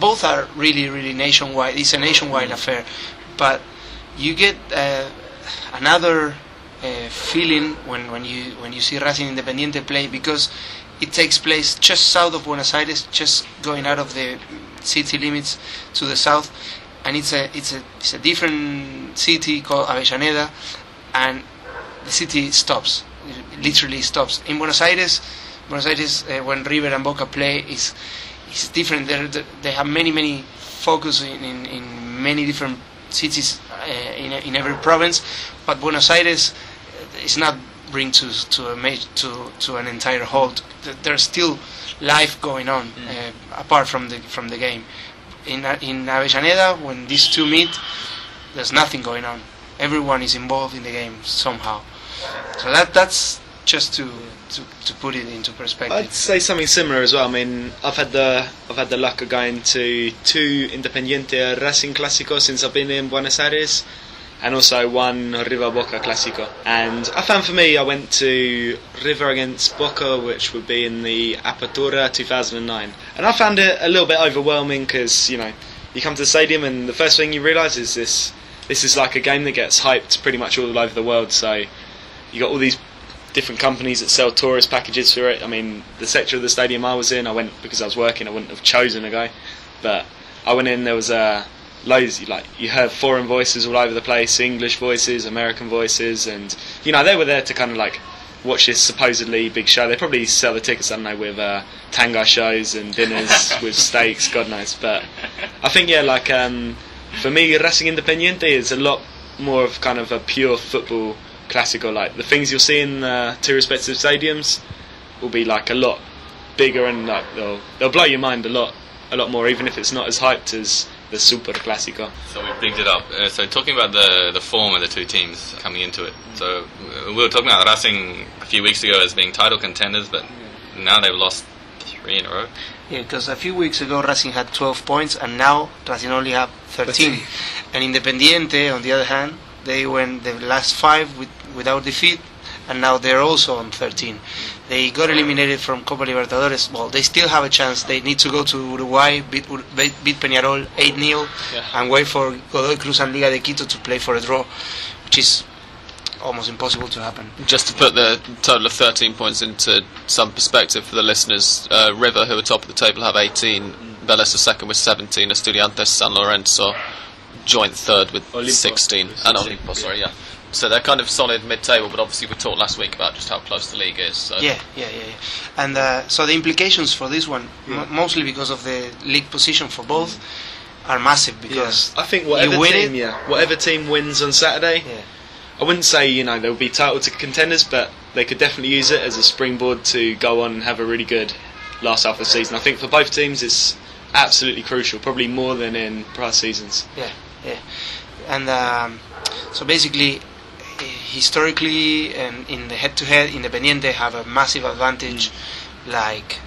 both are really really nationwide. It's a nationwide affair, but you get uh, another uh, feeling when, when you when you see Racing Independiente play because it takes place just south of Buenos Aires, just going out of the city limits to the south, and it's a it's a it's a different city called Avellaneda, and the city stops, it literally stops. In Buenos Aires, Buenos Aires uh, when River and Boca play is is different. They're, they have many many focus in, in, in many different cities uh, in in every province, but Buenos Aires uh, is not bring to to a ma- to to an entire halt. There's still life going on uh, apart from the from the game. In in Avellaneda, when these two meet, there's nothing going on. Everyone is involved in the game somehow. So that that's just to to, to put it into perspective. I'd say something similar as well. I mean, I've had the I've had the luck of going to two Independiente Racing Clásicos since I've been in Buenos Aires, and also one River Boca Clásico. And I found for me, I went to River against Boca, which would be in the Apertura 2009, and I found it a little bit overwhelming because you know you come to the stadium and the first thing you realise is this this is like a game that gets hyped pretty much all over the world. So you got all these different companies that sell tourist packages for it. I mean, the sector of the stadium I was in, I went because I was working. I wouldn't have chosen to go, but I went in. There was uh, loads. Like you heard foreign voices all over the place, English voices, American voices, and you know they were there to kind of like watch this supposedly big show. They probably sell the tickets, I don't know, with uh, tango shows and dinners *laughs* with steaks, God knows. But I think yeah, like um, for me, Racing Independiente is a lot more of kind of a pure football classical. Like the things you'll see in uh, two respective stadiums will be like a lot bigger and like they'll they'll blow your mind a lot a lot more, even if it's not as hyped as the Super Clásico. So we've picked it up. Uh, so talking about the the form of the two teams coming into it. So we were talking about Racing a few weeks ago as being title contenders, but now they've lost three in a row. Yeah, because a few weeks ago Racing had 12 points and now Racing only have 13. and Independiente, on the other hand, they went the last five with, without defeat and now they're also on 13. They got eliminated from Copa Libertadores. Well, they still have a chance. They need to go to Uruguay, beat, beat beat Peñarol 8 0, Yeah. and wait for Godoy Cruz and Liga de Quito to play for a draw, which is almost impossible to happen. Just to put the total of 13 points into some perspective for the listeners, uh, River, who are top of the table, have 18. Vélez are second with 17. Estudiantes San Lorenzo joint third with Olimpo 16. with And 16, Olimpo, sorry, yeah. So they're kind of solid mid-table, but obviously we talked last week about just how close the league is. So Yeah, yeah, yeah, yeah. And uh, so the implications for this one, m- mostly because of the league position for both, are massive because I think whatever you win team, it, yeah, whatever team wins on Saturday, Yeah. I wouldn't say you know they'll be title to contenders, but they could definitely use it as a springboard to go on and have a really good last half of the season. I think for both teams, it's absolutely crucial, probably more than in past seasons. Yeah, yeah. And um, so basically, eh, historically, and in the head-to-head, Independiente have a massive advantage, like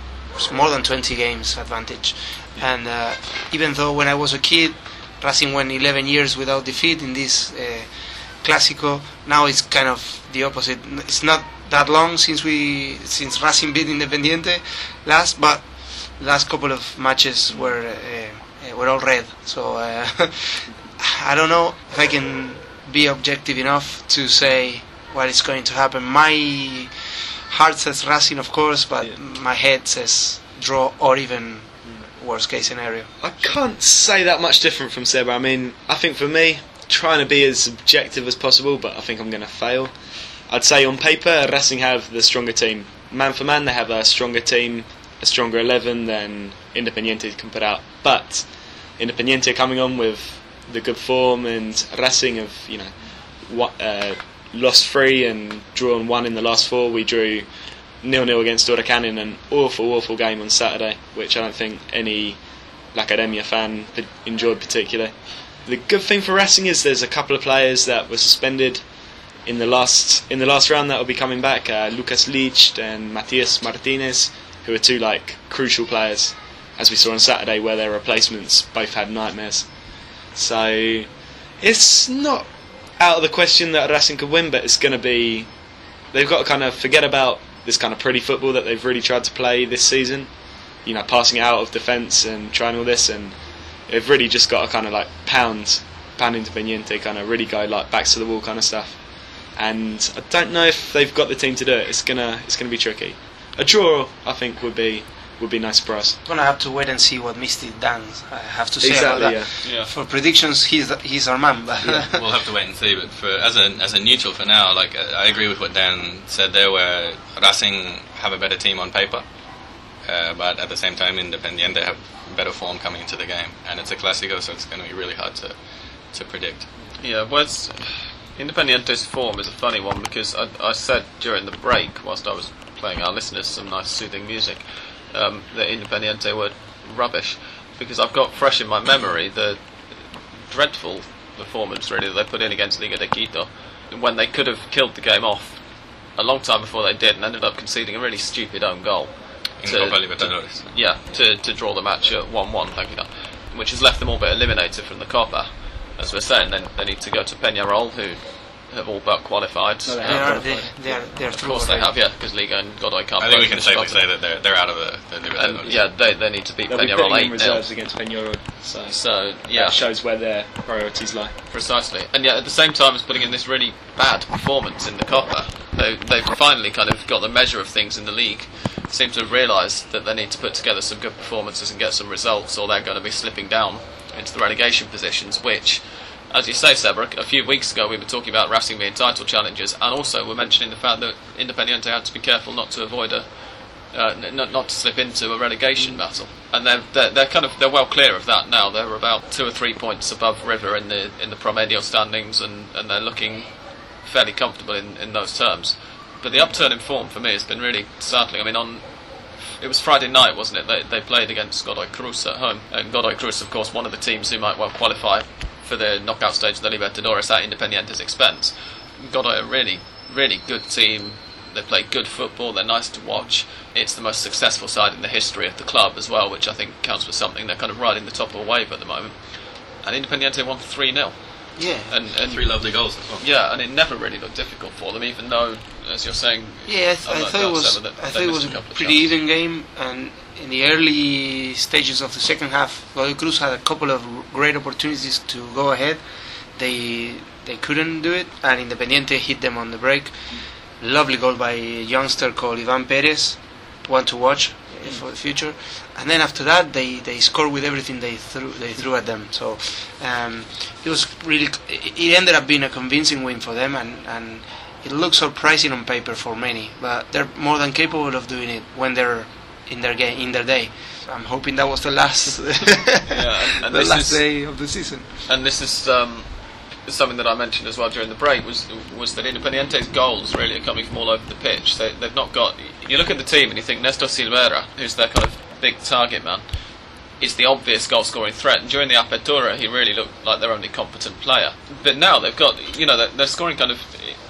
more than 20 games advantage. And uh, even though when I was a kid, Racing went 11 years without defeat in this uh, Clásico, now it's kind of the opposite. It's not that long since we since Racing beat Independiente last, but last couple of matches were uh, uh, were all red. So uh, *laughs* I don't know if I can be objective enough to say what is going to happen. My heart says Racing, of course, but Yeah. my head says draw or even worst case scenario. I can't say that much different from Seba. I mean, I think for me, trying to be as objective as possible, but I think I'm going to fail. I'd say on paper, Racing have the stronger team. Man for man, they have a stronger team, a stronger 11 than Independiente can put out. But Independiente coming on with the good form, and Racing have, you know, what, uh, lost three and drawn one in the last four. We drew nil nil against Huracan in an awful, awful game on Saturday, which I don't think any La Academia fan enjoyed particularly. The good thing for Racing is there's a couple of players that were suspended in the last in the last round that will be coming back. Uh, Lucas Licht and Matias Martinez, who are two like crucial players, as we saw on Saturday, where their replacements both had nightmares. So it's not out of the question that Racing could win, but it's going to be. They've got to kind of forget about this kind of pretty football that they've really tried to play this season. You know, passing out of defence and trying all this, and they've really just got to kind of like pound, pound into Independiente, kind of really go like backs to the wall kind of stuff. And I don't know if they've got the team to do it. It's gonna, it's gonna be tricky. A draw, I think, would be would be nice for us. gonna have to wait and see what Mystic Dan I have to say Exactly, about yeah. that. Yeah. For predictions, he's he's our man. But we'll have to wait and see. But for as a as a neutral for now, like I I agree with what Dan said there, where Racing have a better team on paper, uh, but at the same time, Independiente have better form coming into the game, and it's a Clásico, so it's going to be really hard to to predict. Yeah, where's Independiente's form is a funny one because I, I said during the break, whilst I was playing our listeners some nice soothing music, um, that Independiente were rubbish because I've got fresh in my memory the dreadful performance really that they put in against Liga de Quito when they could have killed the game off a long time before they did and ended up conceding a really stupid own goal. In to- yeah, to, to draw the match at 1 1, thank you, which has left them all but eliminated from the Copa. As we're saying, then they need to go to Peñarol, who have all but qualified. No, they they Uh, are they, they are they are of course they have, yeah, because Liga and Godoy can't I think we can finish safely say that they're they're out of the, the Libertadores. And, yeah, they, they need to beat They'll be Peñarol putting in 8 0. reserves against Peñarol, so So, yeah. that shows where their priorities lie. Precisely, and yet at the same time as putting in this really bad performance in the Copa, they, they've finally kind of got the measure of things in the league. Seem to have realised that they need to put together some good performances and get some results, or they're going to be slipping down into the relegation positions. Which, as you say, Sebrick, a few weeks ago we were talking about Racing being title challenges, and also we're mentioning the fact that Independiente had to be careful not to avoid a uh, n- not, not to slip into a relegation battle. And they're, they're they're kind of they're well clear of that now. They're about two or three points above River in the in the Promedio standings, and, and they're looking fairly comfortable in, in those terms. But the upturn in form for me has been really startling. I mean, on it was Friday night, wasn't it? They, they played against Godoy Cruz at home, and Godoy Cruz, of course, one of the teams who might well qualify for the knockout stage of the Libertadores at Independiente's expense. Got a really, really good team. They play good football. They're nice to watch. It's the most successful side in the history of the club as well, which I think counts for something. They're kind of riding the top of a wave at the moment. And Independiente won three 0 Yeah. and, and Three lovely goals as well. yeah, and it never really looked difficult for them, even though, as you're saying, Yeah, I, th- I'm I not- thought it was. saying that I thought it was a a couple of pretty chances. even game, and in the early stages of the second half, Godoy Cruz had a couple of great opportunities to go ahead. They they couldn't do it, and Independiente hit them on the break. Lovely goal by a youngster called Ivan Perez, one to watch uh, for the future. And then after that, they, they scored with everything they threw they threw at them. So um, it was really it ended up being a convincing win for them, and, and it looks surprising on paper for many, but they're more than capable of doing it when they're in their game in their day. I'm hoping that was the last *laughs* and- and the last is- day of the season. and this is um, something that I mentioned as well during the break was was that Independiente's goals really are coming from all over the pitch. They, they've not got. You look at the team and you think Nestor Silvera, who's their kind of big target man, is the obvious goal scoring threat. And during the Apertura, he really looked like their only competent player. But now they've got, you know, they're, they're scoring kind of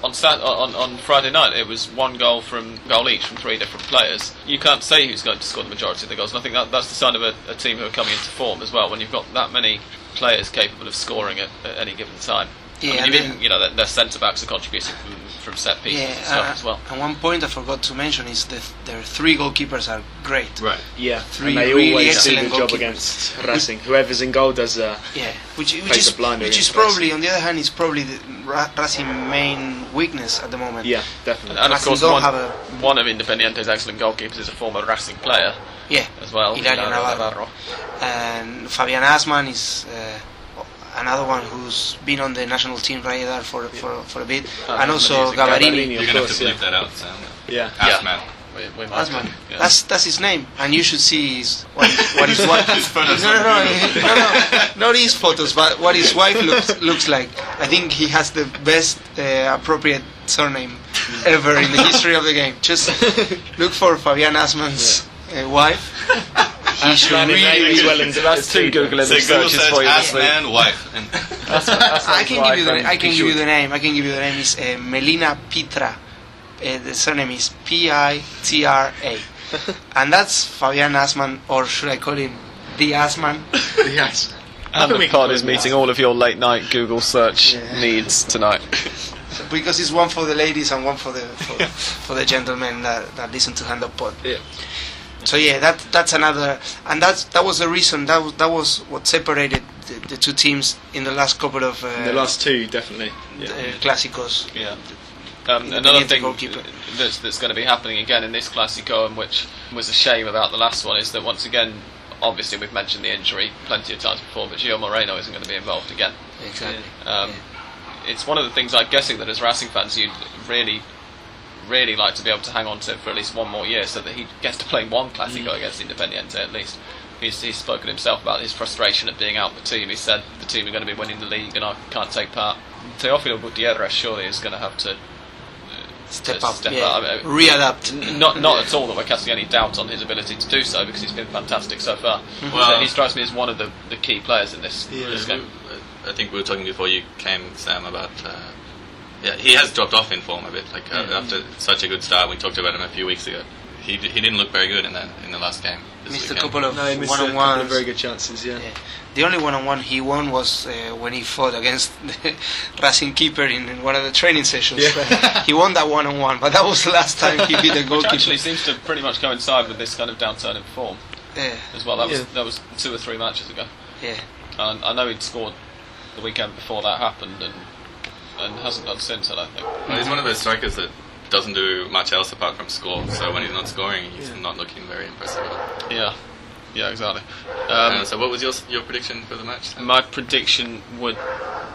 on, Sat- on on Friday night. It was one goal from goal each from three different players. You can't say who's going to score the majority of the goals. And I think that, that's the sign of a, a team who are coming into form as well. When you've got that many players capable of scoring at, at any given time. Yeah, I mean, even, then- you know, their, their centre backs are contributing from, from set pieces Yeah, and stuff uh, as well. and one point I forgot to mention is that their three goalkeepers are great. Right. Yeah, Three and they really always do a excellent job against Racing. Whoever's in goal does uh, *laughs* Yeah, which, which is a which is probably on the other hand is probably the Ra- Racing main weakness at the moment. yeah, definitely. And of course, don't one, have a- one of Independiente's excellent goalkeepers is a former Racing player yeah. as well. Hilario Hilario Navarro. And Fabian Assmann is uh, another one who's been on the national team radar for for, for a bit, Uh, and also he's a Gabbarini. Gabbarini. You're gonna have to bleep yeah. that out, Sam. Yeah. Yeah. Assmann. We, we Assmann. yeah. That's that's his name, and you should see his what, what his *laughs* wife. His photos no, no, no, on no, no, not his photos, but what his wife looks looks like. I think he has the best uh, appropriate surname ever in the history of the game. Just *laughs* look for Fabian Assmann's uh, wife. He should is really, named as well really- in That's two Google So Google searches search for you. this week. Wife. And *laughs* I can give you the wife, I can give you the name. I can give you the name. Is uh, Melina Pitra. Uh, the surname is P I T R A, *laughs* and that's Fabian Assmann, or should I call him the Assmann? yes. *laughs* And the pod is meeting all of your late night Google search Yeah. needs tonight. because it's one for the ladies and one for the for, for the gentlemen that, that listen to Hand of Pod. Yeah. So yeah, that that's another, and that's that was the reason that was that was what separated the, the two teams in the last couple of uh, The last two, definitely. uh, Yeah. clásicos. Yeah. Um, another thing that's, that's going to be happening again in this Classico, and which was a shame about the last one, is that once again, obviously we've mentioned the injury plenty of times before, but Gio Moreno isn't going to be involved again. Exactly. Um, It's one of the things I'm guessing that as Racing fans you'd really, really like to be able to hang on to it for at least one more year, so that he gets to play one Classico mm. against Independiente at least. He's, he's spoken himself about his frustration at being out the team. He said the team are going to be winning the league and I can't take part. Teofilo Gutierrez surely is going to have to uh, Step to up, step yeah. up. I mean, readapt. N- Not not at all that we're casting any doubt on his ability to do so because he's been fantastic so far. Mm-hmm. Well- he strikes me as one of the, the key players in this, Yeah. this game. I think we were talking before you came, Sam, about. Uh, yeah, he has dropped off in form a bit. Like uh, after such a good start, we talked about him a few weeks ago. He, d- he didn't look very good in the in the last game. This Missed a couple of No, he missed a couple of one-on-ones. very good chances, yeah. Yeah. The only one-on-one he won was uh, when he fought against *laughs* the Racing keeper in, in one of the training sessions. Yeah. he won that one-on-one, but that was the last time he beat a *laughs* Which goalkeeper. actually seems to pretty much coincide with this kind of downturn in form yeah, as well. That was Yeah. that was two or three matches ago. yeah. And I know he'd scored the weekend before that happened and and hasn't done since. I don't think. Well, he's one of those strikers that doesn't do much else apart from score. So when he's not scoring, he's not looking very impressive. Yeah, yeah, exactly. Uh, Um, so what was your your prediction for the match? Sam? my prediction would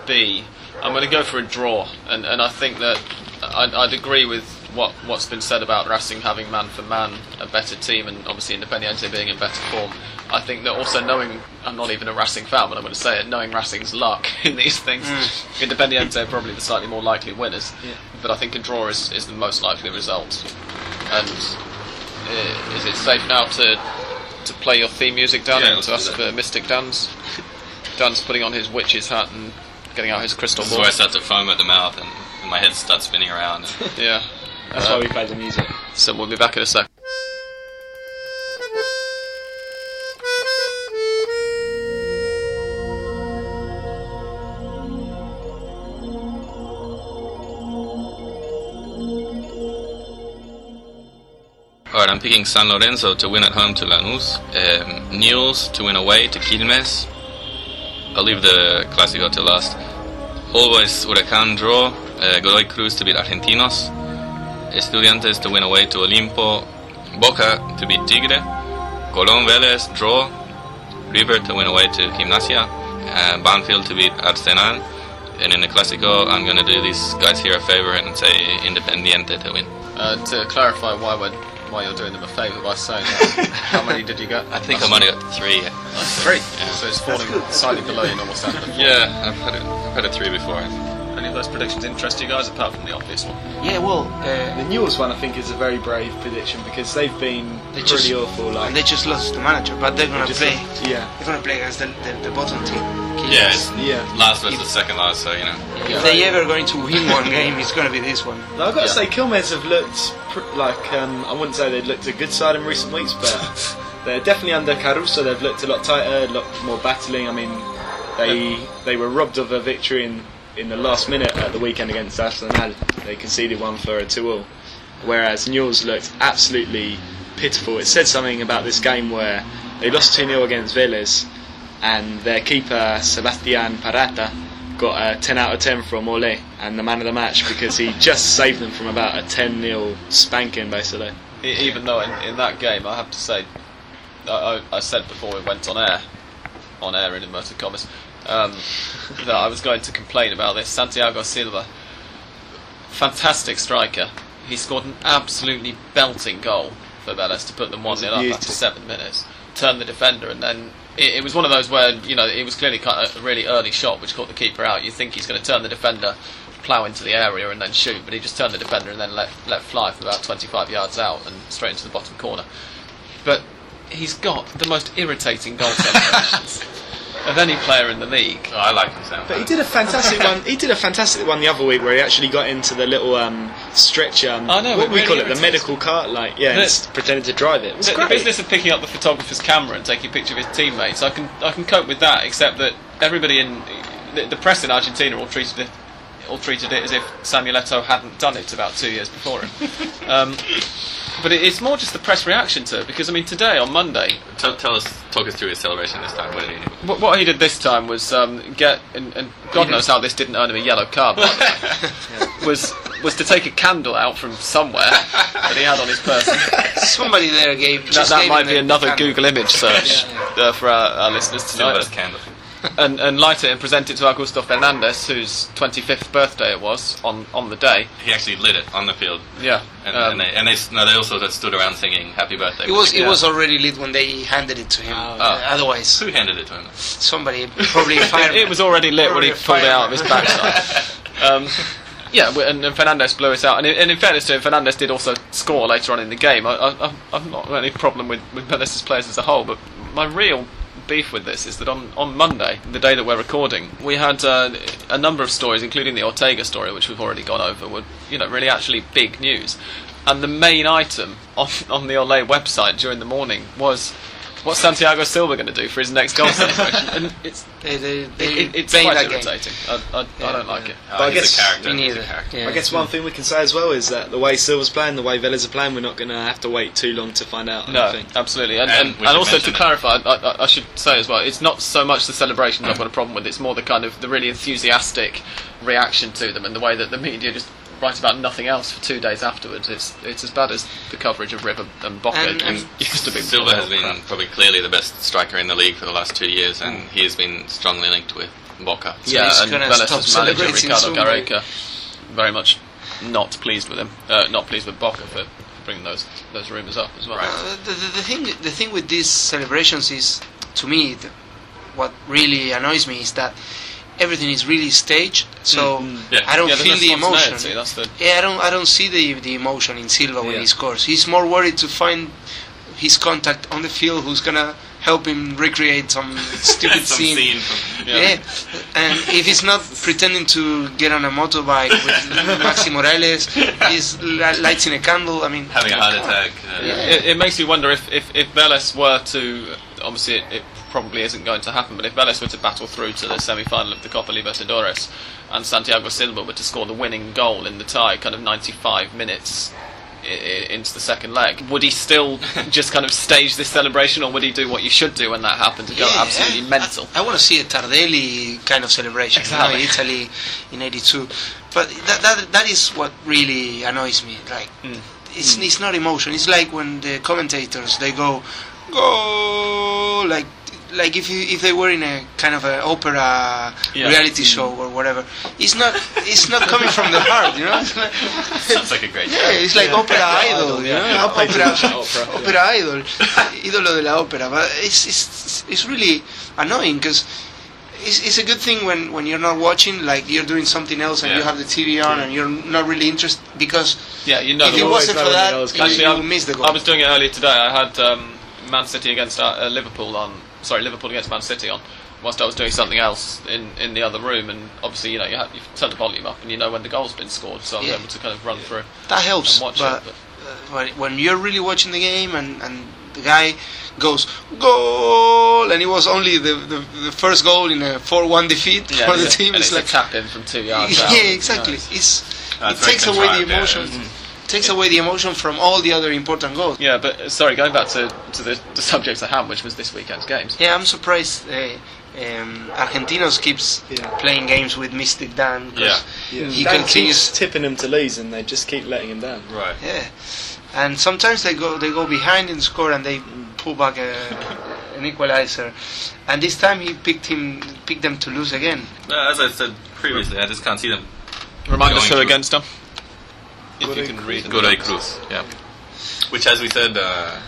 be I'm going to go for a draw, and, and I think that I'd, I'd agree with what what's been said about Racing having man for man a better team, and obviously Independiente being in better form. I think that also knowing I'm not even a Racing fan, but I'm going to say it, knowing Racing's luck *laughs* in these things, Independiente are probably the slightly more likely winners. Yeah. But I think a draw is, is the most likely result, and uh, is it safe now to to play your theme music, Dan, Yeah, and let's to ask for Mystic Dan's? Dan's putting on his witch's hat and getting out his crystal This is ball. where I start to foam at the mouth and, and my head starts spinning around. *laughs* Yeah. That's Uh, why we play the music. So we'll be back in a sec. Picking San Lorenzo to win at home to Lanús, um, Newell's to win away to Quilmes. I'll leave the Clásico to last. Always Huracán draw, uh, Godoy Cruz to beat Argentinos, Estudiantes to win away to Olimpo, Boca to beat Tigre, Colón Vélez draw, River to win away to Gimnasia, uh, Banfield to beat Arsenal, and in the Clásico I'm gonna do these guys here a favor and say Independiente to win. Uh, to clarify why we're, why you're doing them a favour by saying that, *laughs* how many did you get? I think I might have got three. three. Yeah. So it's falling slightly below your normal standard. Yeah, I've had a, I've had a three before. Any of those predictions interest you guys apart from the obvious one? Yeah, well, uh, The Newell's one, I think, is a very brave prediction because they've been They pretty just- awful. Like, they just lost the manager, but they're gonna just- play. yeah, They're gonna play against the, the, the bottom team. Yeah, it's yeah. last versus second last, so you know. If they ever going to win one game, it's gonna be this one. *laughs* No, I've got to say, Quilmes have looked pr- like um, I wouldn't say they've looked a good side in recent weeks, but *laughs* they're definitely under Caruso. They've looked a lot tighter, a lot more battling. I mean, they they were robbed of a victory in, in the last minute at the weekend against Arsenal. They conceded one for a two-all, whereas Newell's looked absolutely pitiful. It said something about this game where they lost 2-0 against Vélez, and their keeper Sebastian Peratta got a 10 out of 10 from Olé and the man of the match because he *laughs* just saved them from about a 10 0 spanking basically. Even though in, in that game, I have to say, I, I, I said before we went on air, on air in inverted commas, um, that I was going to complain about this. Santiago Silva, fantastic striker. He scored an absolutely belting goal for Vélez to put them 1 was 0 up after seven minutes. Turned the defender, and then it, it was one of those where, you know, it was clearly kind of a really early shot which caught the keeper out. You think he's going to turn the defender, plough into the area, and then shoot, but he just turned the defender and then let, let fly from about 25 yards out and straight into the bottom corner. But he's got the most irritating goal *laughs* celebrations of any player in the league. Oh, I like him, Sam. But he did a fantastic *laughs* one. He did a fantastic one the other week where he actually got into the little um, stretch. Um, I know, what we really call it, the irritates- medical cart. Like yeah, and The- s- pretended to drive it. It was The, the business of picking up the photographer's camera and taking a picture of his teammates, I can I can cope with that. Except that everybody in the, the press in Argentina all treated it all treated it as if Samuel Eto'o hadn't done it about two years before him. *laughs* um, but it, it's more just the press reaction to it because I mean today on Monday Tell, tell us, talk us through his celebration this time. What did he do? What, what he did this time was um, get, and, and God knows how this didn't earn him a yellow card, by *laughs* was was to take a candle out from somewhere that he had on his person. Somebody there gave. That, just that gave might him be another candle. Google image search uh, for our, our listeners Silva's tonight. candle. And, and light it and present it to Augusto Fernandez, whose 25th birthday it was on, on the day. He actually lit it on the field. Yeah. And, um, and, they, and they, no, they also stood around singing "Happy Birthday." It was it Yeah. was already lit when they handed it to him. Oh. Uh, otherwise, Who handed it to him? somebody probably *laughs* fired. it was already lit when he pulled it out of his backside. *laughs* um, yeah, and, and Fernandez blew it out. And in, and in fairness to him, Fernandez did also score later on in the game. I, I, I've- I've not got any problem with, with Vélez's players as a whole, but my real beef with this is that on, on Monday, the day that we're recording, we had uh, a number of stories, including the Ortega story, which we've already gone over, were you know really actually big news. And the main item on, on the Olé website during the morning was what's Santiago Silva going to do for his next goal celebration? *laughs* And it's They, they, they it, it, it's quite irritating. I, I, I don't like yeah. it. Oh, But I he's guess- a character. Me he's a character. Yeah. I guess one thing we can say as well is that the way Silva's playing, the way Vélez are playing, we're not going to have to wait too long to find out. No, don't absolutely. And, And and, and also to mention clarify, I, I, I should say as well, it's not so much the celebrations I've got a problem with, it's more the kind of the really enthusiastic reaction to them and the way that the media just write about nothing else for two days afterwards. It's it's as bad as the coverage of River and Boca And- and *laughs* used to be. Silva has been crap. probably clearly the best striker in the league for the last two years, and he has been strongly linked with Boca. So yeah, and gonna Vélez's manager Ricardo soon, Gareca very much not pleased with him, uh, not pleased with Boca for bringing those those rumours up as well. Uh, the, the, the thing the thing with these celebrations is to me the, what really annoys me is that everything is really staged. So Yeah. I don't yeah, feel the emotion. spontaneity, That's the Yeah, I don't. I don't see the the emotion in Silva when Yeah. he scores. He's more worried to find his contact on the field who's gonna help him recreate some *laughs* stupid Some scene. scene from, Yeah. and if he's not pretending to get on a motorbike with *laughs* Maxi Morales, he's li- lights a candle. I mean, having a heart come on. attack. Uh, it, it makes you wonder if, if, if Vélez were to, obviously it, it probably isn't going to happen, but if Vélez were to battle through to the semi-final of the Copa Libertadores and Santiago Silva were to score the winning goal in the tie, kind of 95 minutes i- i- into the second leg, would he still *laughs* just kind of stage this celebration, or would he do what you should do when that happens and go Yeah, absolutely mental? I, want to see a Tardelli kind of celebration, Exactly. you know, Italy in '82. But that, that that is what really annoys me. Like, Mm. it's it's not emotion. It's like when the commentators they go go like like if you, if they were in a kind of an opera Yeah. reality show or whatever. It's not it's not coming from the heart, you know. It's like, Sounds like a great yeah, it's like opera idol, you know, Yeah. opera, Opera, opera idol, ídolo de la ópera. But it's it's it's really annoying because it's, it's a good thing when, when you're not watching, like you're doing something else and you have the TV on and you're not really interested because Yeah, you know if it wasn't for that, you. Actually, you I, miss the goal. I was doing it earlier today. I had um, Man City against uh, Liverpool on. Sorry, Liverpool against Man City on. Whilst I was doing something else in, in the other room, and obviously you know you, have, you turn the volume up and you know when the goal's been scored, so I was Yeah. able to kind of run through that helps. and watch but it. uh, when, when you're really watching the game and, and the guy goes goal and it was only the, the, the first goal in a 4-1 defeat yeah, for the and team and it's it's like a tap in from two yards. *laughs* yeah out, you know, exactly it's- it's it takes away the contrived, yeah. emotion takes away the emotion from all the other important goals Yeah, but uh, sorry, going back to, to the, the subject at hand, which was this weekend's games. yeah I'm surprised uh, um, Argentinos keeps Yeah. playing games with Mystic Dan 'cause Yeah. Yeah. he Dan continues keeps tipping them to lose, and they just keep letting him down. Right. Yeah, and sometimes they go they go behind in score and they pull back a, an equalizer, and this time he picked him picked them to lose again. Uh, as I said previously, I just can't see them. Remind us Going who through. against them. If you can Cruz. read. Godoy Cruz, yeah. Which, as we said, uh,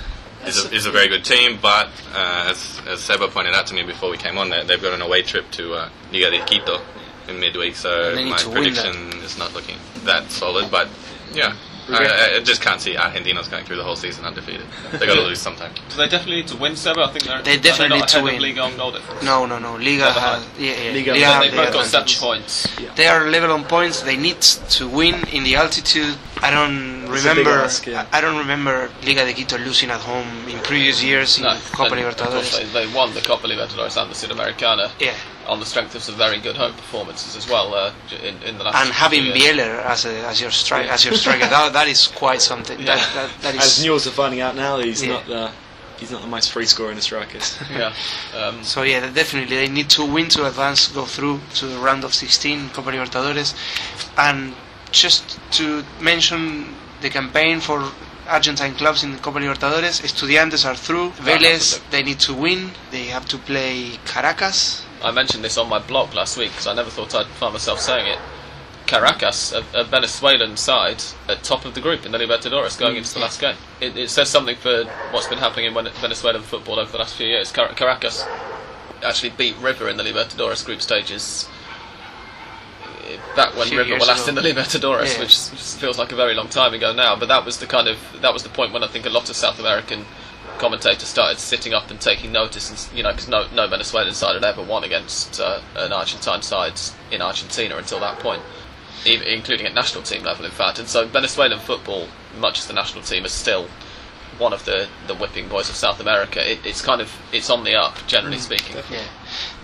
is, a, is a very good team, but uh, as, as Seba pointed out to me before we came on, they, they've got an away trip to uh, Liga de Quito in midweek, so And they need my prediction is not looking that solid, but yeah. I, I- I just can't see ah, Argentinos going through the whole season undefeated. They got to lose sometime. *laughs* Do they definitely need to win, Seba? I think they're, They definitely not need to win. Liga on goal difference. No, no, no. Liga They're has yeah, yeah. Liga Liga has- have They've the both got seven advantage. points. They are level on points. They need to win in the altitude. I don't It's remember. ask, yeah. I I don't remember Liga de Quito losing at home in previous years in No, Copa and of course Libertadores. They, they won the Copa Libertadores and the Sudamericana Yeah, on the strength of some very good home performances as well uh, in, in the last and having. Bieler as a, as your strike Yeah. as your striker that, that is quite something. Yeah. That, that, that As Newell's are finding out now, he's Yeah. not the he's not the most free scorer in the strikers. *laughs* Yeah. Um, So yeah, definitely they need to win to advance, go through to the round of 16 Copa Libertadores, and just to mention the campaign for Argentine clubs in the Copa Libertadores. Estudiantes are through. Vélez they need to win. They have to play Caracas. I mentioned this on my blog last week because I never thought I'd find myself saying it. Caracas, a, a Venezuelan side, at top of the group in the Libertadores going mm. into the last game. It, it says something for what's been happening in Venezuelan football over the last few years. Car- Caracas actually beat River in the Libertadores group stages back when River were last ago. in the Libertadores, Yeah. which feels like a very long time ago now. But that was the kind of that was the point when I think a lot of South American commentators started sitting up and taking notice, and you know, because no, no Venezuelan side had ever won against uh, an Argentine side in Argentina until that point, even, including at national team level, in fact. And so Venezuelan football, much as the national team, is still one of the, the whipping boys of South America. It, it's kind of it's on the up, generally speaking. Yeah.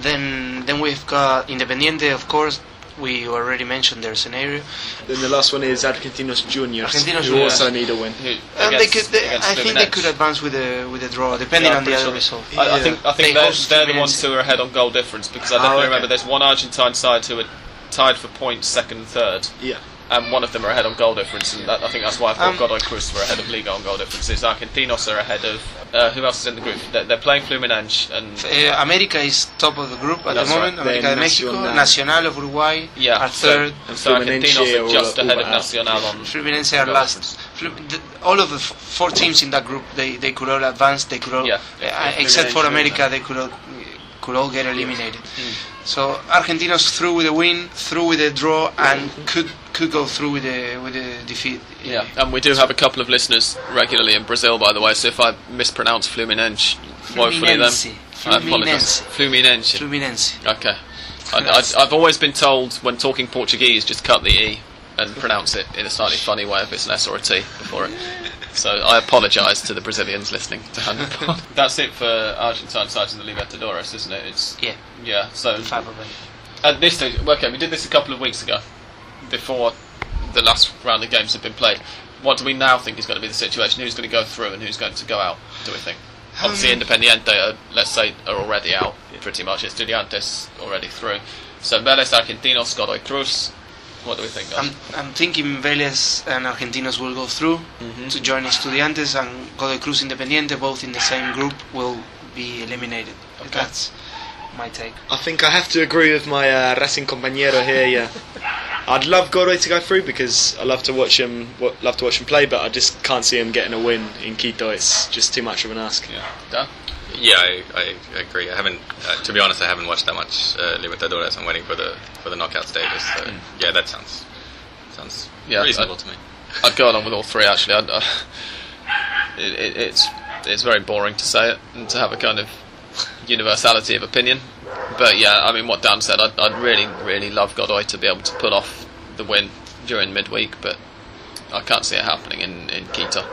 Then then we've got Independiente, of course. We already mentioned their scenario. then the last one is Argentinos Juniors, Argentinos who Juniors. also need a win. Who- um, And they could, they, against I think they could advance with a with a draw, depending Yeah, on the pretty other sure. result. I, I think I They think they're, they're the Fluminense. ones who are ahead on goal difference because I Oh, definitely okay. remember there's one Argentine side who are tied for points second and third, Yeah. And one of them are ahead on goal difference, and that, I think that's why I thought Um, Godoy Cruz were ahead of Liga on goal differences. Argentinos are ahead of uh, who else is in the group? They're, they're playing Fluminense and Uh, America is top of the group at the moment. right. America de Mexico, Nacional. Nacional of Uruguay yeah, are third. So, so Argentinos are are just all- ahead of. Nacional on. Fluminense are last. Flu- the, all of the f- four teams in that group, they, they could all advance. They could all, Yeah. uh, except for America, they could all uh, could all get eliminated. So Argentinos through with a win, through with a draw, and could could go through with a with a defeat. Yeah, and we do have a couple of listeners regularly in Brazil, by the way. So if I mispronounce Fluminense, woefully then Fluminense. I apologise. Fluminense. Fluminense. Okay. I, I, I've always been told when talking Portuguese, just cut the e and pronounce it in a slightly funny way if it's an s or a t before it. So I apologise to the Brazilians listening to Handball. *laughs* That's it for Argentine sides of the Libertadores, isn't it? It's Yeah, yeah. So five of them. at this stage, okay, we did this a couple of weeks ago, before the last round of games have been played. What do we now think is going to be the situation? Who's going to go through and who's going to go out? Do we think? Obviously, Um, Independiente, are, let's say, are already out pretty much. Estudiantes already through. So Vélez, Argentinos, Godoy Cruz. What do we think? guys? I'm, I'm thinking Vélez and Argentinos will go through Mm-hmm. to join Estudiantes and Godoy Cruz Independiente, both in the same group, will be eliminated. Okay. That's my take. I think I have to agree with my uh, Racing compañero here. Yeah, *laughs* I'd love Godoy to go through because I love to watch him. Love to watch him play, but I just can't see him getting a win in Quito. It's just too much of an ask. yeah. Dan? Yeah, I, I agree. I haven't, uh, to be honest, I haven't watched that much uh, Libertadores. I'm waiting for the for the knockout stages. So yeah, that sounds sounds Yeah, reasonable I- to me. I'd go along with all three actually. I'd, uh, *laughs* it, it, it's it's very boring to say it and to have a kind of universality of opinion. But yeah, I mean, what Dan said, I'd, I'd really, really love Godoy to be able to pull off the win during midweek, but I can't see it happening in, in Quito.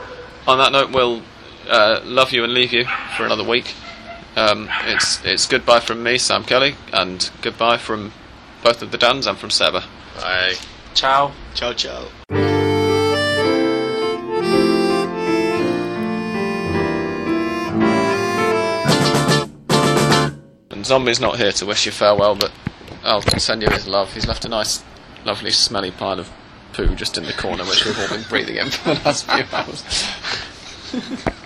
On that note, we'll uh, love you and leave you for another week. Um, it's it's goodbye from me, Sam Kelly, and goodbye from both of the Dans and from Seba. Bye. Ciao. Ciao, ciao. And Zombie's not here to wish you farewell, but I'll send you his love. He's left a nice, lovely, smelly pile of poo just in the corner, which we've all been breathing in for the last few hours.